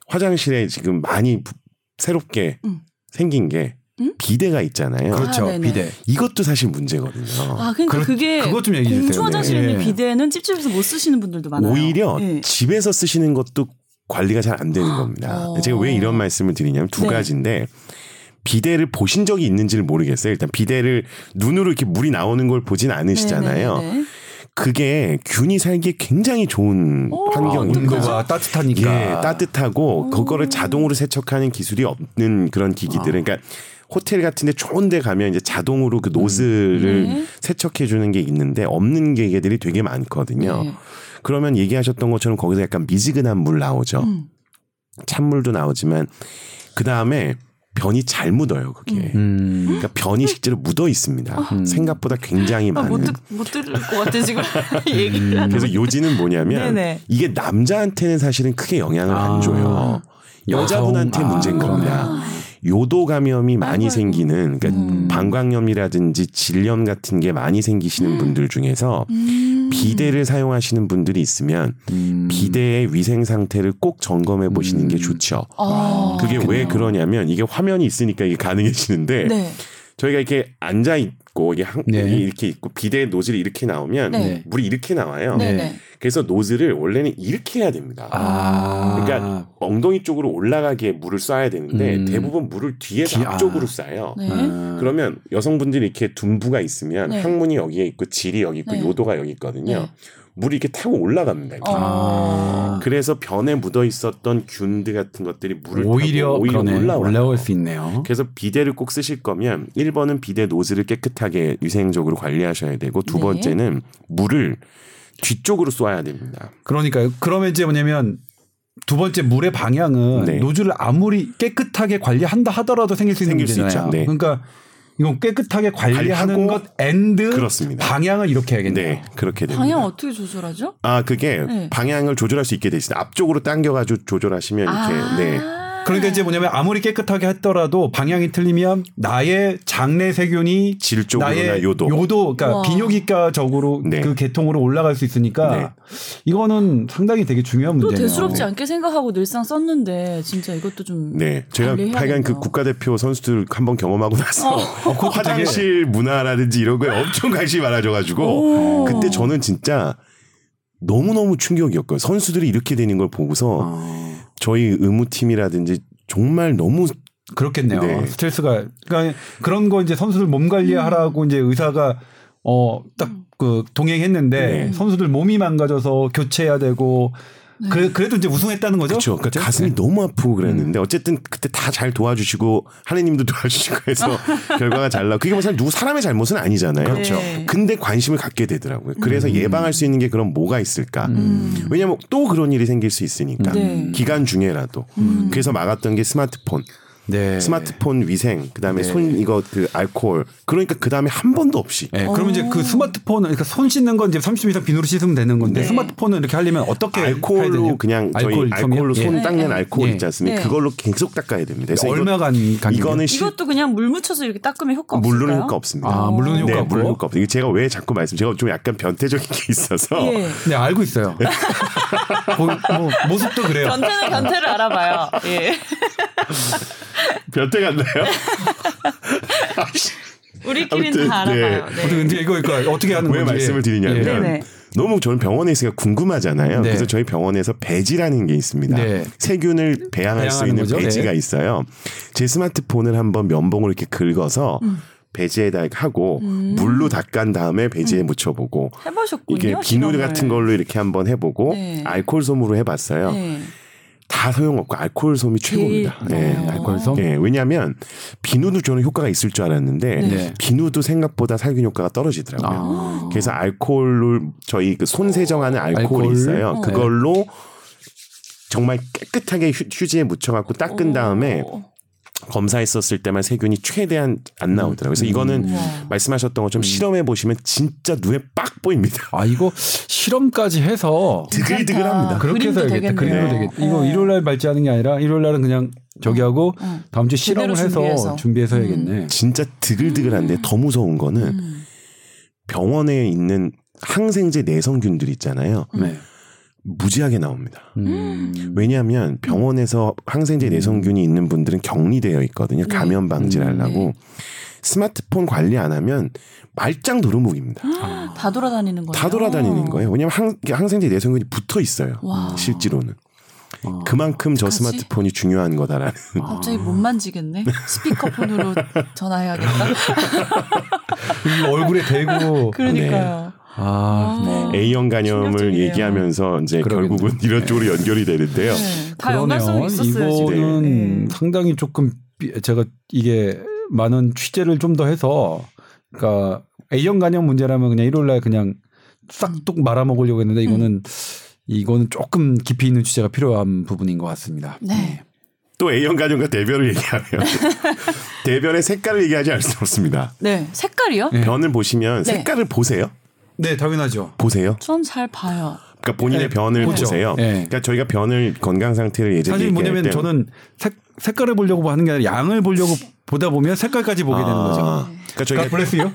화장실에 지금 많이 부- 새롭게 음. 생긴 게 음? 비데가 있잖아요. 그렇죠 아. 비대. 이것도 사실 문제거든요. 아 그러니까 그렇- 그게. 공중 화장실에 네. 있는 비데는 찝찝해서 못 쓰시는 분들도 많아요. 오히려 네. 집에서 쓰시는 것도 관리가 잘 안 되는 겁니다. 어. 제가 왜 이런 말씀을 드리냐면 두 네. 가지인데 비데를 보신 적이 있는지를 모르겠어요. 일단 비데를 눈으로 이렇게 물이 나오는 걸 보진 않으시잖아요. 네, 네, 네. 그게 균이 살기에 굉장히 좋은 오, 아, 환경입니다. 온도가 따뜻하니까. 예, 따뜻하고 그거를 자동으로 세척하는 기술이 없는 그런 기기들은 아. 그러니까 호텔 같은데 좋은데 가면 이제 자동으로 그 노즐을 네. 세척해 주는 게 있는데 없는 기계들이 되게 많거든요. 네. 그러면 얘기하셨던 것처럼 거기서 약간 미지근한 물 나오죠. 음. 찬물도 나오지만 그 다음에 변이 잘 묻어요. 그게. 음. 그러니까 변이 실제로 묻어 있습니다. 생각보다 굉장히 아, 많은. 못, 듣, 못 들을 것 같아 지금 얘기를. 그래서 요지는 뭐냐면 네네. 이게 남자한테는 사실은 크게 영향을 아. 안 줘요. 여자분한테 여성, 아, 문제인 겁니다. 요도 감염이 많이. 생기는 그러니까 음. 방광염이라든지 질염 같은 게 많이 생기시는 분들 중에서 음. 비데를 사용하시는 분들이 있으면 음. 비데의 위생 상태를 꼭 점검해 보시는 게 좋죠. 아, 그게 왜 그렇겠네요. 그러냐면 이게 화면이 있으니까 이게 가능해지는데 네. 저희가 이렇게 앉아 있고 이게 한, 네. 이렇게 있고 비데 노즐이 이렇게 나오면 네. 물이 이렇게 나와요. 그래서 노즐을 원래는 이렇게 해야 됩니다. 아. 그러니까 엉덩이 쪽으로 올라가게 물을 쏴야 되는데 음. 대부분 물을 뒤에서 뒤- 앞쪽으로 아. 쏴요. 네. 아. 그러면 여성분들이 이렇게 둔부가 있으면 네. 항문이 여기에 있고 질이 여기 있고 네. 요도가 여기 있거든요. 네. 물이 이렇게 타고 올라갑니다. 이렇게. 어. 그래서 변에 묻어 있었던 균들 같은 것들이 물을 오히려 타고 오히려. 올라와요. 올라올 수 있네요. 그래서 비데를 꼭 쓰실 거면 1번은 비데 노즐을 깨끗하게 위생적으로 관리하셔야 되고 두 네. 번째는 물을 뒤쪽으로 쏴야 됩니다. 그러니까요. 그러면 이제 뭐냐면 두 번째 물의 방향은 네. 노즐을 아무리 깨끗하게 관리한다 하더라도 생길 수 있는 생길 수 문제잖아요. 있죠. 네. 그러니까 이건 깨끗하게 관리하는 것 and 그렇습니다. 방향을 이렇게 해야겠네요. 네, 그렇게 됩니다. 방향 어떻게 조절하죠? 아, 그게 네. 방향을 조절할 수 있게 돼 있어요. 앞쪽으로 당겨가지고 조절하시면 이렇게, 아. 네. 그러니까 이제 뭐냐면 아무리 깨끗하게 했더라도 방향이 틀리면 나의 장내 세균이 질 쪽으로나 나의 요도. 그러니까 와. 비뇨기과적으로 네. 그 계통으로 올라갈 수 있으니까 네. 이거는 상당히 되게 중요한 또 문제네요. 대수롭지 않게 생각하고 늘상 썼는데 진짜 이것도 좀 네. 제가. 하여간 그 국가대표 선수들 한번 경험하고 나서 그것도 화장실 문화라든지 이런 거에 엄청 관심이 많아져 가지고 오. 그때 저는 진짜 너무너무 충격이었고요. 선수들이 이렇게 되는 걸 보고서 어, 저희 의무팀이라든지 정말 너무 그렇겠네요. 네. 스트레스가 그러니까 그런 거 이제 선수들 몸 관리하라고 이제 의사가 어 딱 그 동행했는데 네. 선수들 몸이 망가져서 교체해야 되고 그래, 그래도 이제 우승했다는 거죠. 그렇죠. 그러니까? 가슴이 네. 너무 아프고 그랬는데 어쨌든 그때 다 잘 도와주시고 하느님도 도와주시고 해서 결과가 잘 나고 그게 뭐 사실 누구 사람의 잘못은 아니잖아요. 그렇죠. 네. 근데 관심을 갖게 되더라고요. 그래서 음. 예방할 수 있는 게 그럼 뭐가 있을까? 음. 왜냐하면 또 그런 일이 생길 수 있으니까 네. 기간 중에라도 음. 그래서 막았던 게 스마트폰, 네. 스마트폰 위생, 그다음에 네. 손 이거 그 알코올 그러니까 그 다음에 한 번도 없이 네, 그러면 이제 그 스마트폰은 그러니까 손 씻는 건 이제 30분 이상 비누로 씻으면 되는 건데 네. 스마트폰은 이렇게 하려면 어떻게 알코올로? 그냥 저희 알코올 알코올로 솜이요? 손 예. 닦는 네. 알코올 예. 있지 않습니까? 네. 그걸로 계속 닦아야 됩니다. 그래서 얼마간? 이거는 시, 이것도 그냥 물 묻혀서 이렇게 닦으면 효과 없을까요? 물로는 효과 없습니다. 아, 물론 효과 네, 없고. 물론 효과 없어요. 이게 제가 왜 자꾸 말씀, 제가 좀 약간 변태적인 게 있어서 예. 네 알고 있어요. 뭐, 뭐 모습도 그래요. 변태는 변태를 알아봐요. 예. 변태 같나요? 우리끼리는 아무튼, 다 네. 알아봐요. 어떻게 네. 근데 이거 그러니까 어떻게 하는 왜 건지 말씀을 드리냐면 예. 네네. 너무 저는 병원에 있으니까 궁금하잖아요. 네. 그래서 저희 병원에서 배지라는 게 있습니다. 네. 세균을 배양할 수 있는 거죠. 배지가 네. 있어요. 제 스마트폰을 한번 면봉으로 이렇게 긁어서 음. 배지에다 하고 물로 닦은 다음에 배지에 묻혀보고 해보셨군요. 이게 비누. 같은 걸로 이렇게 한번 해보고 네. 알코올 솜으로 해봤어요. 네. 다 소용없고 알코올 솜이 최고입니다. 예. 어. 알코올 솜? 예, 왜냐하면 비누도 저는 효과가 있을 줄 알았는데 네. 비누도 생각보다 살균 효과가 떨어지더라고요. 아. 그래서 알코올을 저희 그 손 세정하는 알코올이 알코올? 있어요. 어. 그걸로 정말 깨끗하게 휴, 휴지에 묻혀갖고 닦은 다음에 어. 검사했었을 때만 세균이 최대한 안 나오더라고요. 그래서 이거는 우와. 말씀하셨던 것처럼 실험해 보시면 진짜 눈에 빡 보입니다. 아 이거 실험까지 해서 드글드글합니다. 그렇게 해서. 되겠네요. 그림도 되겠다. 이거 어. 일요일 날 발제하는 게 아니라 일요일 날은 그냥 저기 하고 어. 다음 주 실험을 해서 준비해서. 준비해서 해야겠네. 진짜 드글드글한데 더 무서운 거는 음. 병원에 있는 항생제 내성균들 있잖아요. 네. 무지하게 나옵니다. 음. 왜냐하면 병원에서 항생제 내성균이 있는 분들은 격리되어 있거든요. 네. 감염 방지를 음, 하려고. 스마트폰 관리 안 하면 말짱 도루묵입니다. 다 돌아다니는 거예요. 다 돌아다니는 거예요. 왜냐하면 항, 항생제 내성균이 붙어 있어요. 와. 실제로는. 어. 그만큼 저 어떡하지? 스마트폰이 중요한 거다라는. 갑자기 못 만지겠네. 스피커폰으로 전화해야겠다. 얼굴에 대고 그러니까요. 아, 네. A형 간염을. 얘기하면서 이제 그러겠네요. 결국은 이런 쪽으로 연결이 되는데요. 네. 있었어요. 이거는. 네. 상당히 조금 비- 제가 이게 많은 취재를 좀 더 해서 그러니까 A형 간염 문제라면 그냥 일요일 날 그냥 싹둑 말아먹으려고 했는데 이거는 이거는 조금 깊이 있는 취재가 필요한 부분인 것 같습니다. 네. 또 A형 간염과 대변을 얘기하면 대변의 색깔을 얘기하지 않을 수 없습니다. 네. 색깔이요? 네. 변을 보시면 네. 색깔을 보세요. 네, 당연하죠. 보세요. 전 잘 봐요. 그러니까 본인의 네, 변을 보죠. 보세요. 네. 그러니까 저희가 변을 건강 상태를 예전에 사실 뭐냐면 때 저는 색, 색깔을 보려고 하는 게 아니라 양을 보려고 보다 보면 색깔까지 보게 되는 거죠. 아, 그러니까 저희가 God bless you.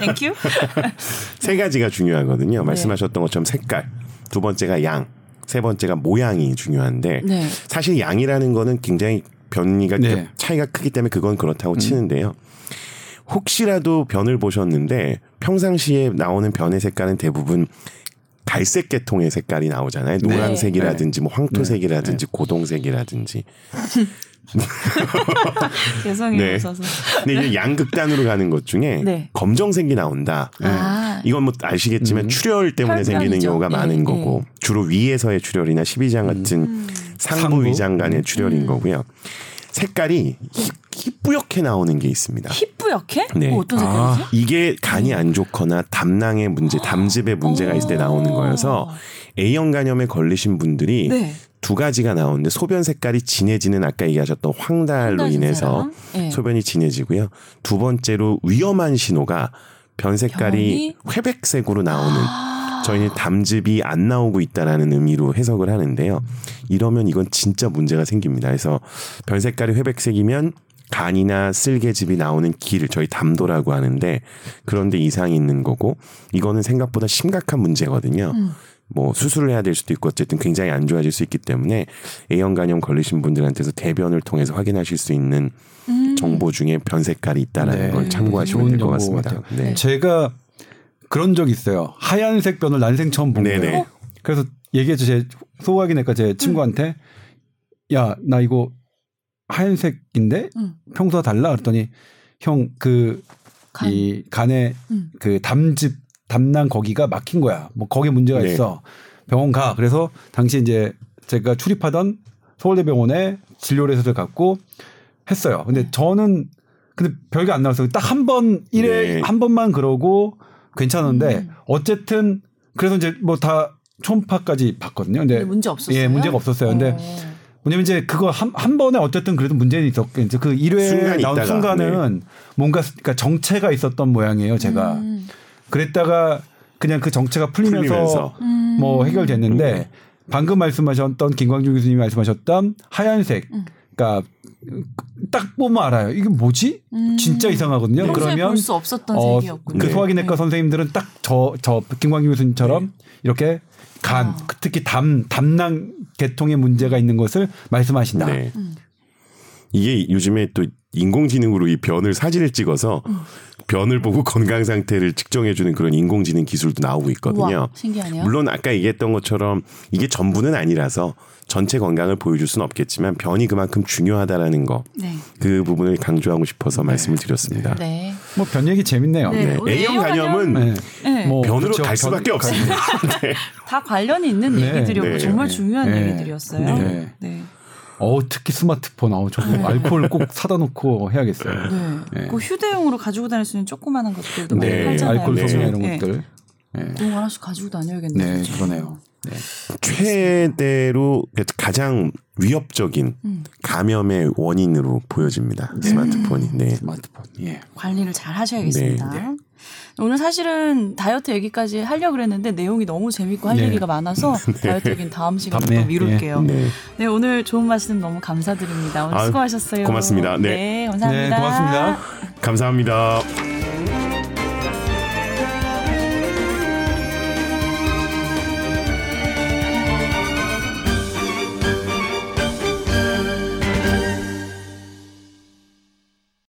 Thank you. 세 가지가 네. 중요하거든요. 말씀하셨던 것처럼 색깔, 두 번째가 양, 세 번째가 모양이 중요한데 네. 사실 양이라는 거는 굉장히 변이가 네. 차이가 크기 때문에 그건 그렇다고 치는데요. 혹시라도 변을 보셨는데 평상시에 나오는 변의 색깔은 대부분 갈색 계통의 색깔이 나오잖아요. 네. 노란색이라든지 뭐 황토색이라든지 고동색이라든지. 개성이 네. 없어서. 근데 이제 양극단으로 가는 것 중에 네. 검정색이 나온다. 아. 이건 뭐 아시겠지만 출혈 때문에 혈변이죠. 생기는 경우가 네, 많은 네. 거고 주로 위에서의 출혈이나 십이장 같은 음. 상부 상부? 위장 간의 출혈인 음. 거고요. 색깔이 희- 희뿌옇게 나오는 게 있습니다. 희뿌옇게? 네. 뭐 어떤 아. 색깔이지? 이게 간이 안 좋거나 담낭의 문제, 담즙의 문제가 있을 때 나오는 거여서 A형 간염에 걸리신 분들이 네. 두 가지가 나오는데 소변 색깔이 진해지는 아까 얘기하셨던 황달로 인해서? 네. 소변이 진해지고요. 두 번째로 위험한 신호가 변 색깔이 회백색으로 나오는 아. 저희는 담즙이 안 나오고 있다라는 의미로 해석을 하는데요. 이러면 이건 진짜 문제가 생깁니다. 그래서 변 색깔이 회백색이면 간이나 쓸개즙이 나오는 길, 저희 담도라고 하는데 그런데 이상이 있는 거고 이거는 생각보다 심각한 문제거든요. 음. 뭐 수술을 해야 될 수도 있고 어쨌든 굉장히 안 좋아질 수 있기 때문에 A형 간염 걸리신 분들한테서 대변을 통해서 확인하실 수 있는 음. 정보 중에 변 색깔이 있다라는 네. 걸 참고하시면 될 것 같습니다. 네. 제가 그런 적 있어요. 하얀색 변을 난생 처음 본 네네. 거예요. 그래서 얘기했죠. 제 소화기내과 제 친구한테 야나 이거 하얀색인데 음. 평소와 달라 그랬더니 형그 간. 이 간에 음. 그 담즙 담낭 거기가 막힌 거야. 뭐 거기에 문제가 네. 있어. 병원 가. 그래서 당시 이제 제가 출입하던 서울대병원에 진료를 갖고 했어요. 근데 저는 근데 별게 안 나왔어요. 딱 한 번 일에 네. 한 번만 그러고 괜찮은데 음. 어쨌든 그래서 이제 뭐다 초음파까지 봤거든요. 근데 근데 문제 없었어요. 예, 문제가 없었어요. 근데 어. 뭐냐면 이제 그거 한, 한 번에 어쨌든 그래도 문제는 있었겠죠. 그 1회 순간이 나온 있다가, 순간은 뭔가 그러니까 정체가 있었던 모양이에요. 제가 음. 그랬다가 그냥 그 정체가 풀리면서, 풀리면서. 음. 뭐 해결됐는데 방금 말씀하셨던 김광중 교수님이 말씀하셨던 하얀색 음. 그러니까 딱 보면 알아요. 이게 뭐지? 음. 진짜 이상하거든요. 그러면 볼수 없었던 어, 색이었군요. 그 네. 소화기내과 선생님들은 딱 저 저 김광규 교수님처럼 이렇게 간 아. 특히 담 담낭 계통에 문제가 있는 것을 말씀하신다. 네. 이게 요즘에 또 인공지능으로 이 변을 사진을 찍어서 변을 보고 건강 상태를 측정해 주는 그런 인공지능 기술도 나오고 있거든요. 우와, 신기하네요. 물론 아까 얘기했던 것처럼 이게 전부는 아니라서 전체 건강을 보여줄 수는 없겠지만 변이 그만큼 중요하다라는 거그 네. 부분을 강조하고 싶어서 말씀을 드렸습니다. 네. 뭐변 얘기 재밌네요. 네. 네. A형 간염은 네. 네. 뭐 변으로 그렇죠. 갈 수밖에 변- 없습니다. 다 관련이 있는 네. 얘기들이었고 네. 정말 네. 중요한 네. 얘기들이었어요. 네. 네. 어 특히 스마트폰 아우 저거 알코올 꼭 사다 놓고 해야겠어요. 네. 네. 그 휴대용으로 가지고 다닐 수 있는 조그마한 것들도 네. 많이 팔잖아요. 알코올 네. 소비나 이런 네. 것들. 네. 그런 거 하나씩 가지고 다녀야겠네요. 네. 그러네요. 네. 최대로 가장 위협적인 음. 감염의 원인으로 보여집니다. 스마트폰이. 네. 스마트폰. 예. 관리를 잘 하셔야겠습니다. 네, 오늘 사실은 다이어트 얘기까지 하려고 그랬는데 내용이 너무 재밌고 할 네. 얘기가 많아서 다이어트 얘기는 다음 시간에 다음에, 또 미룰게요. 네. 네, 오늘 좋은 말씀 너무 감사드립니다. 오늘 아유, 수고하셨어요. 고맙습니다. 네. 감사합니다. 네, 고맙습니다. 감사합니다.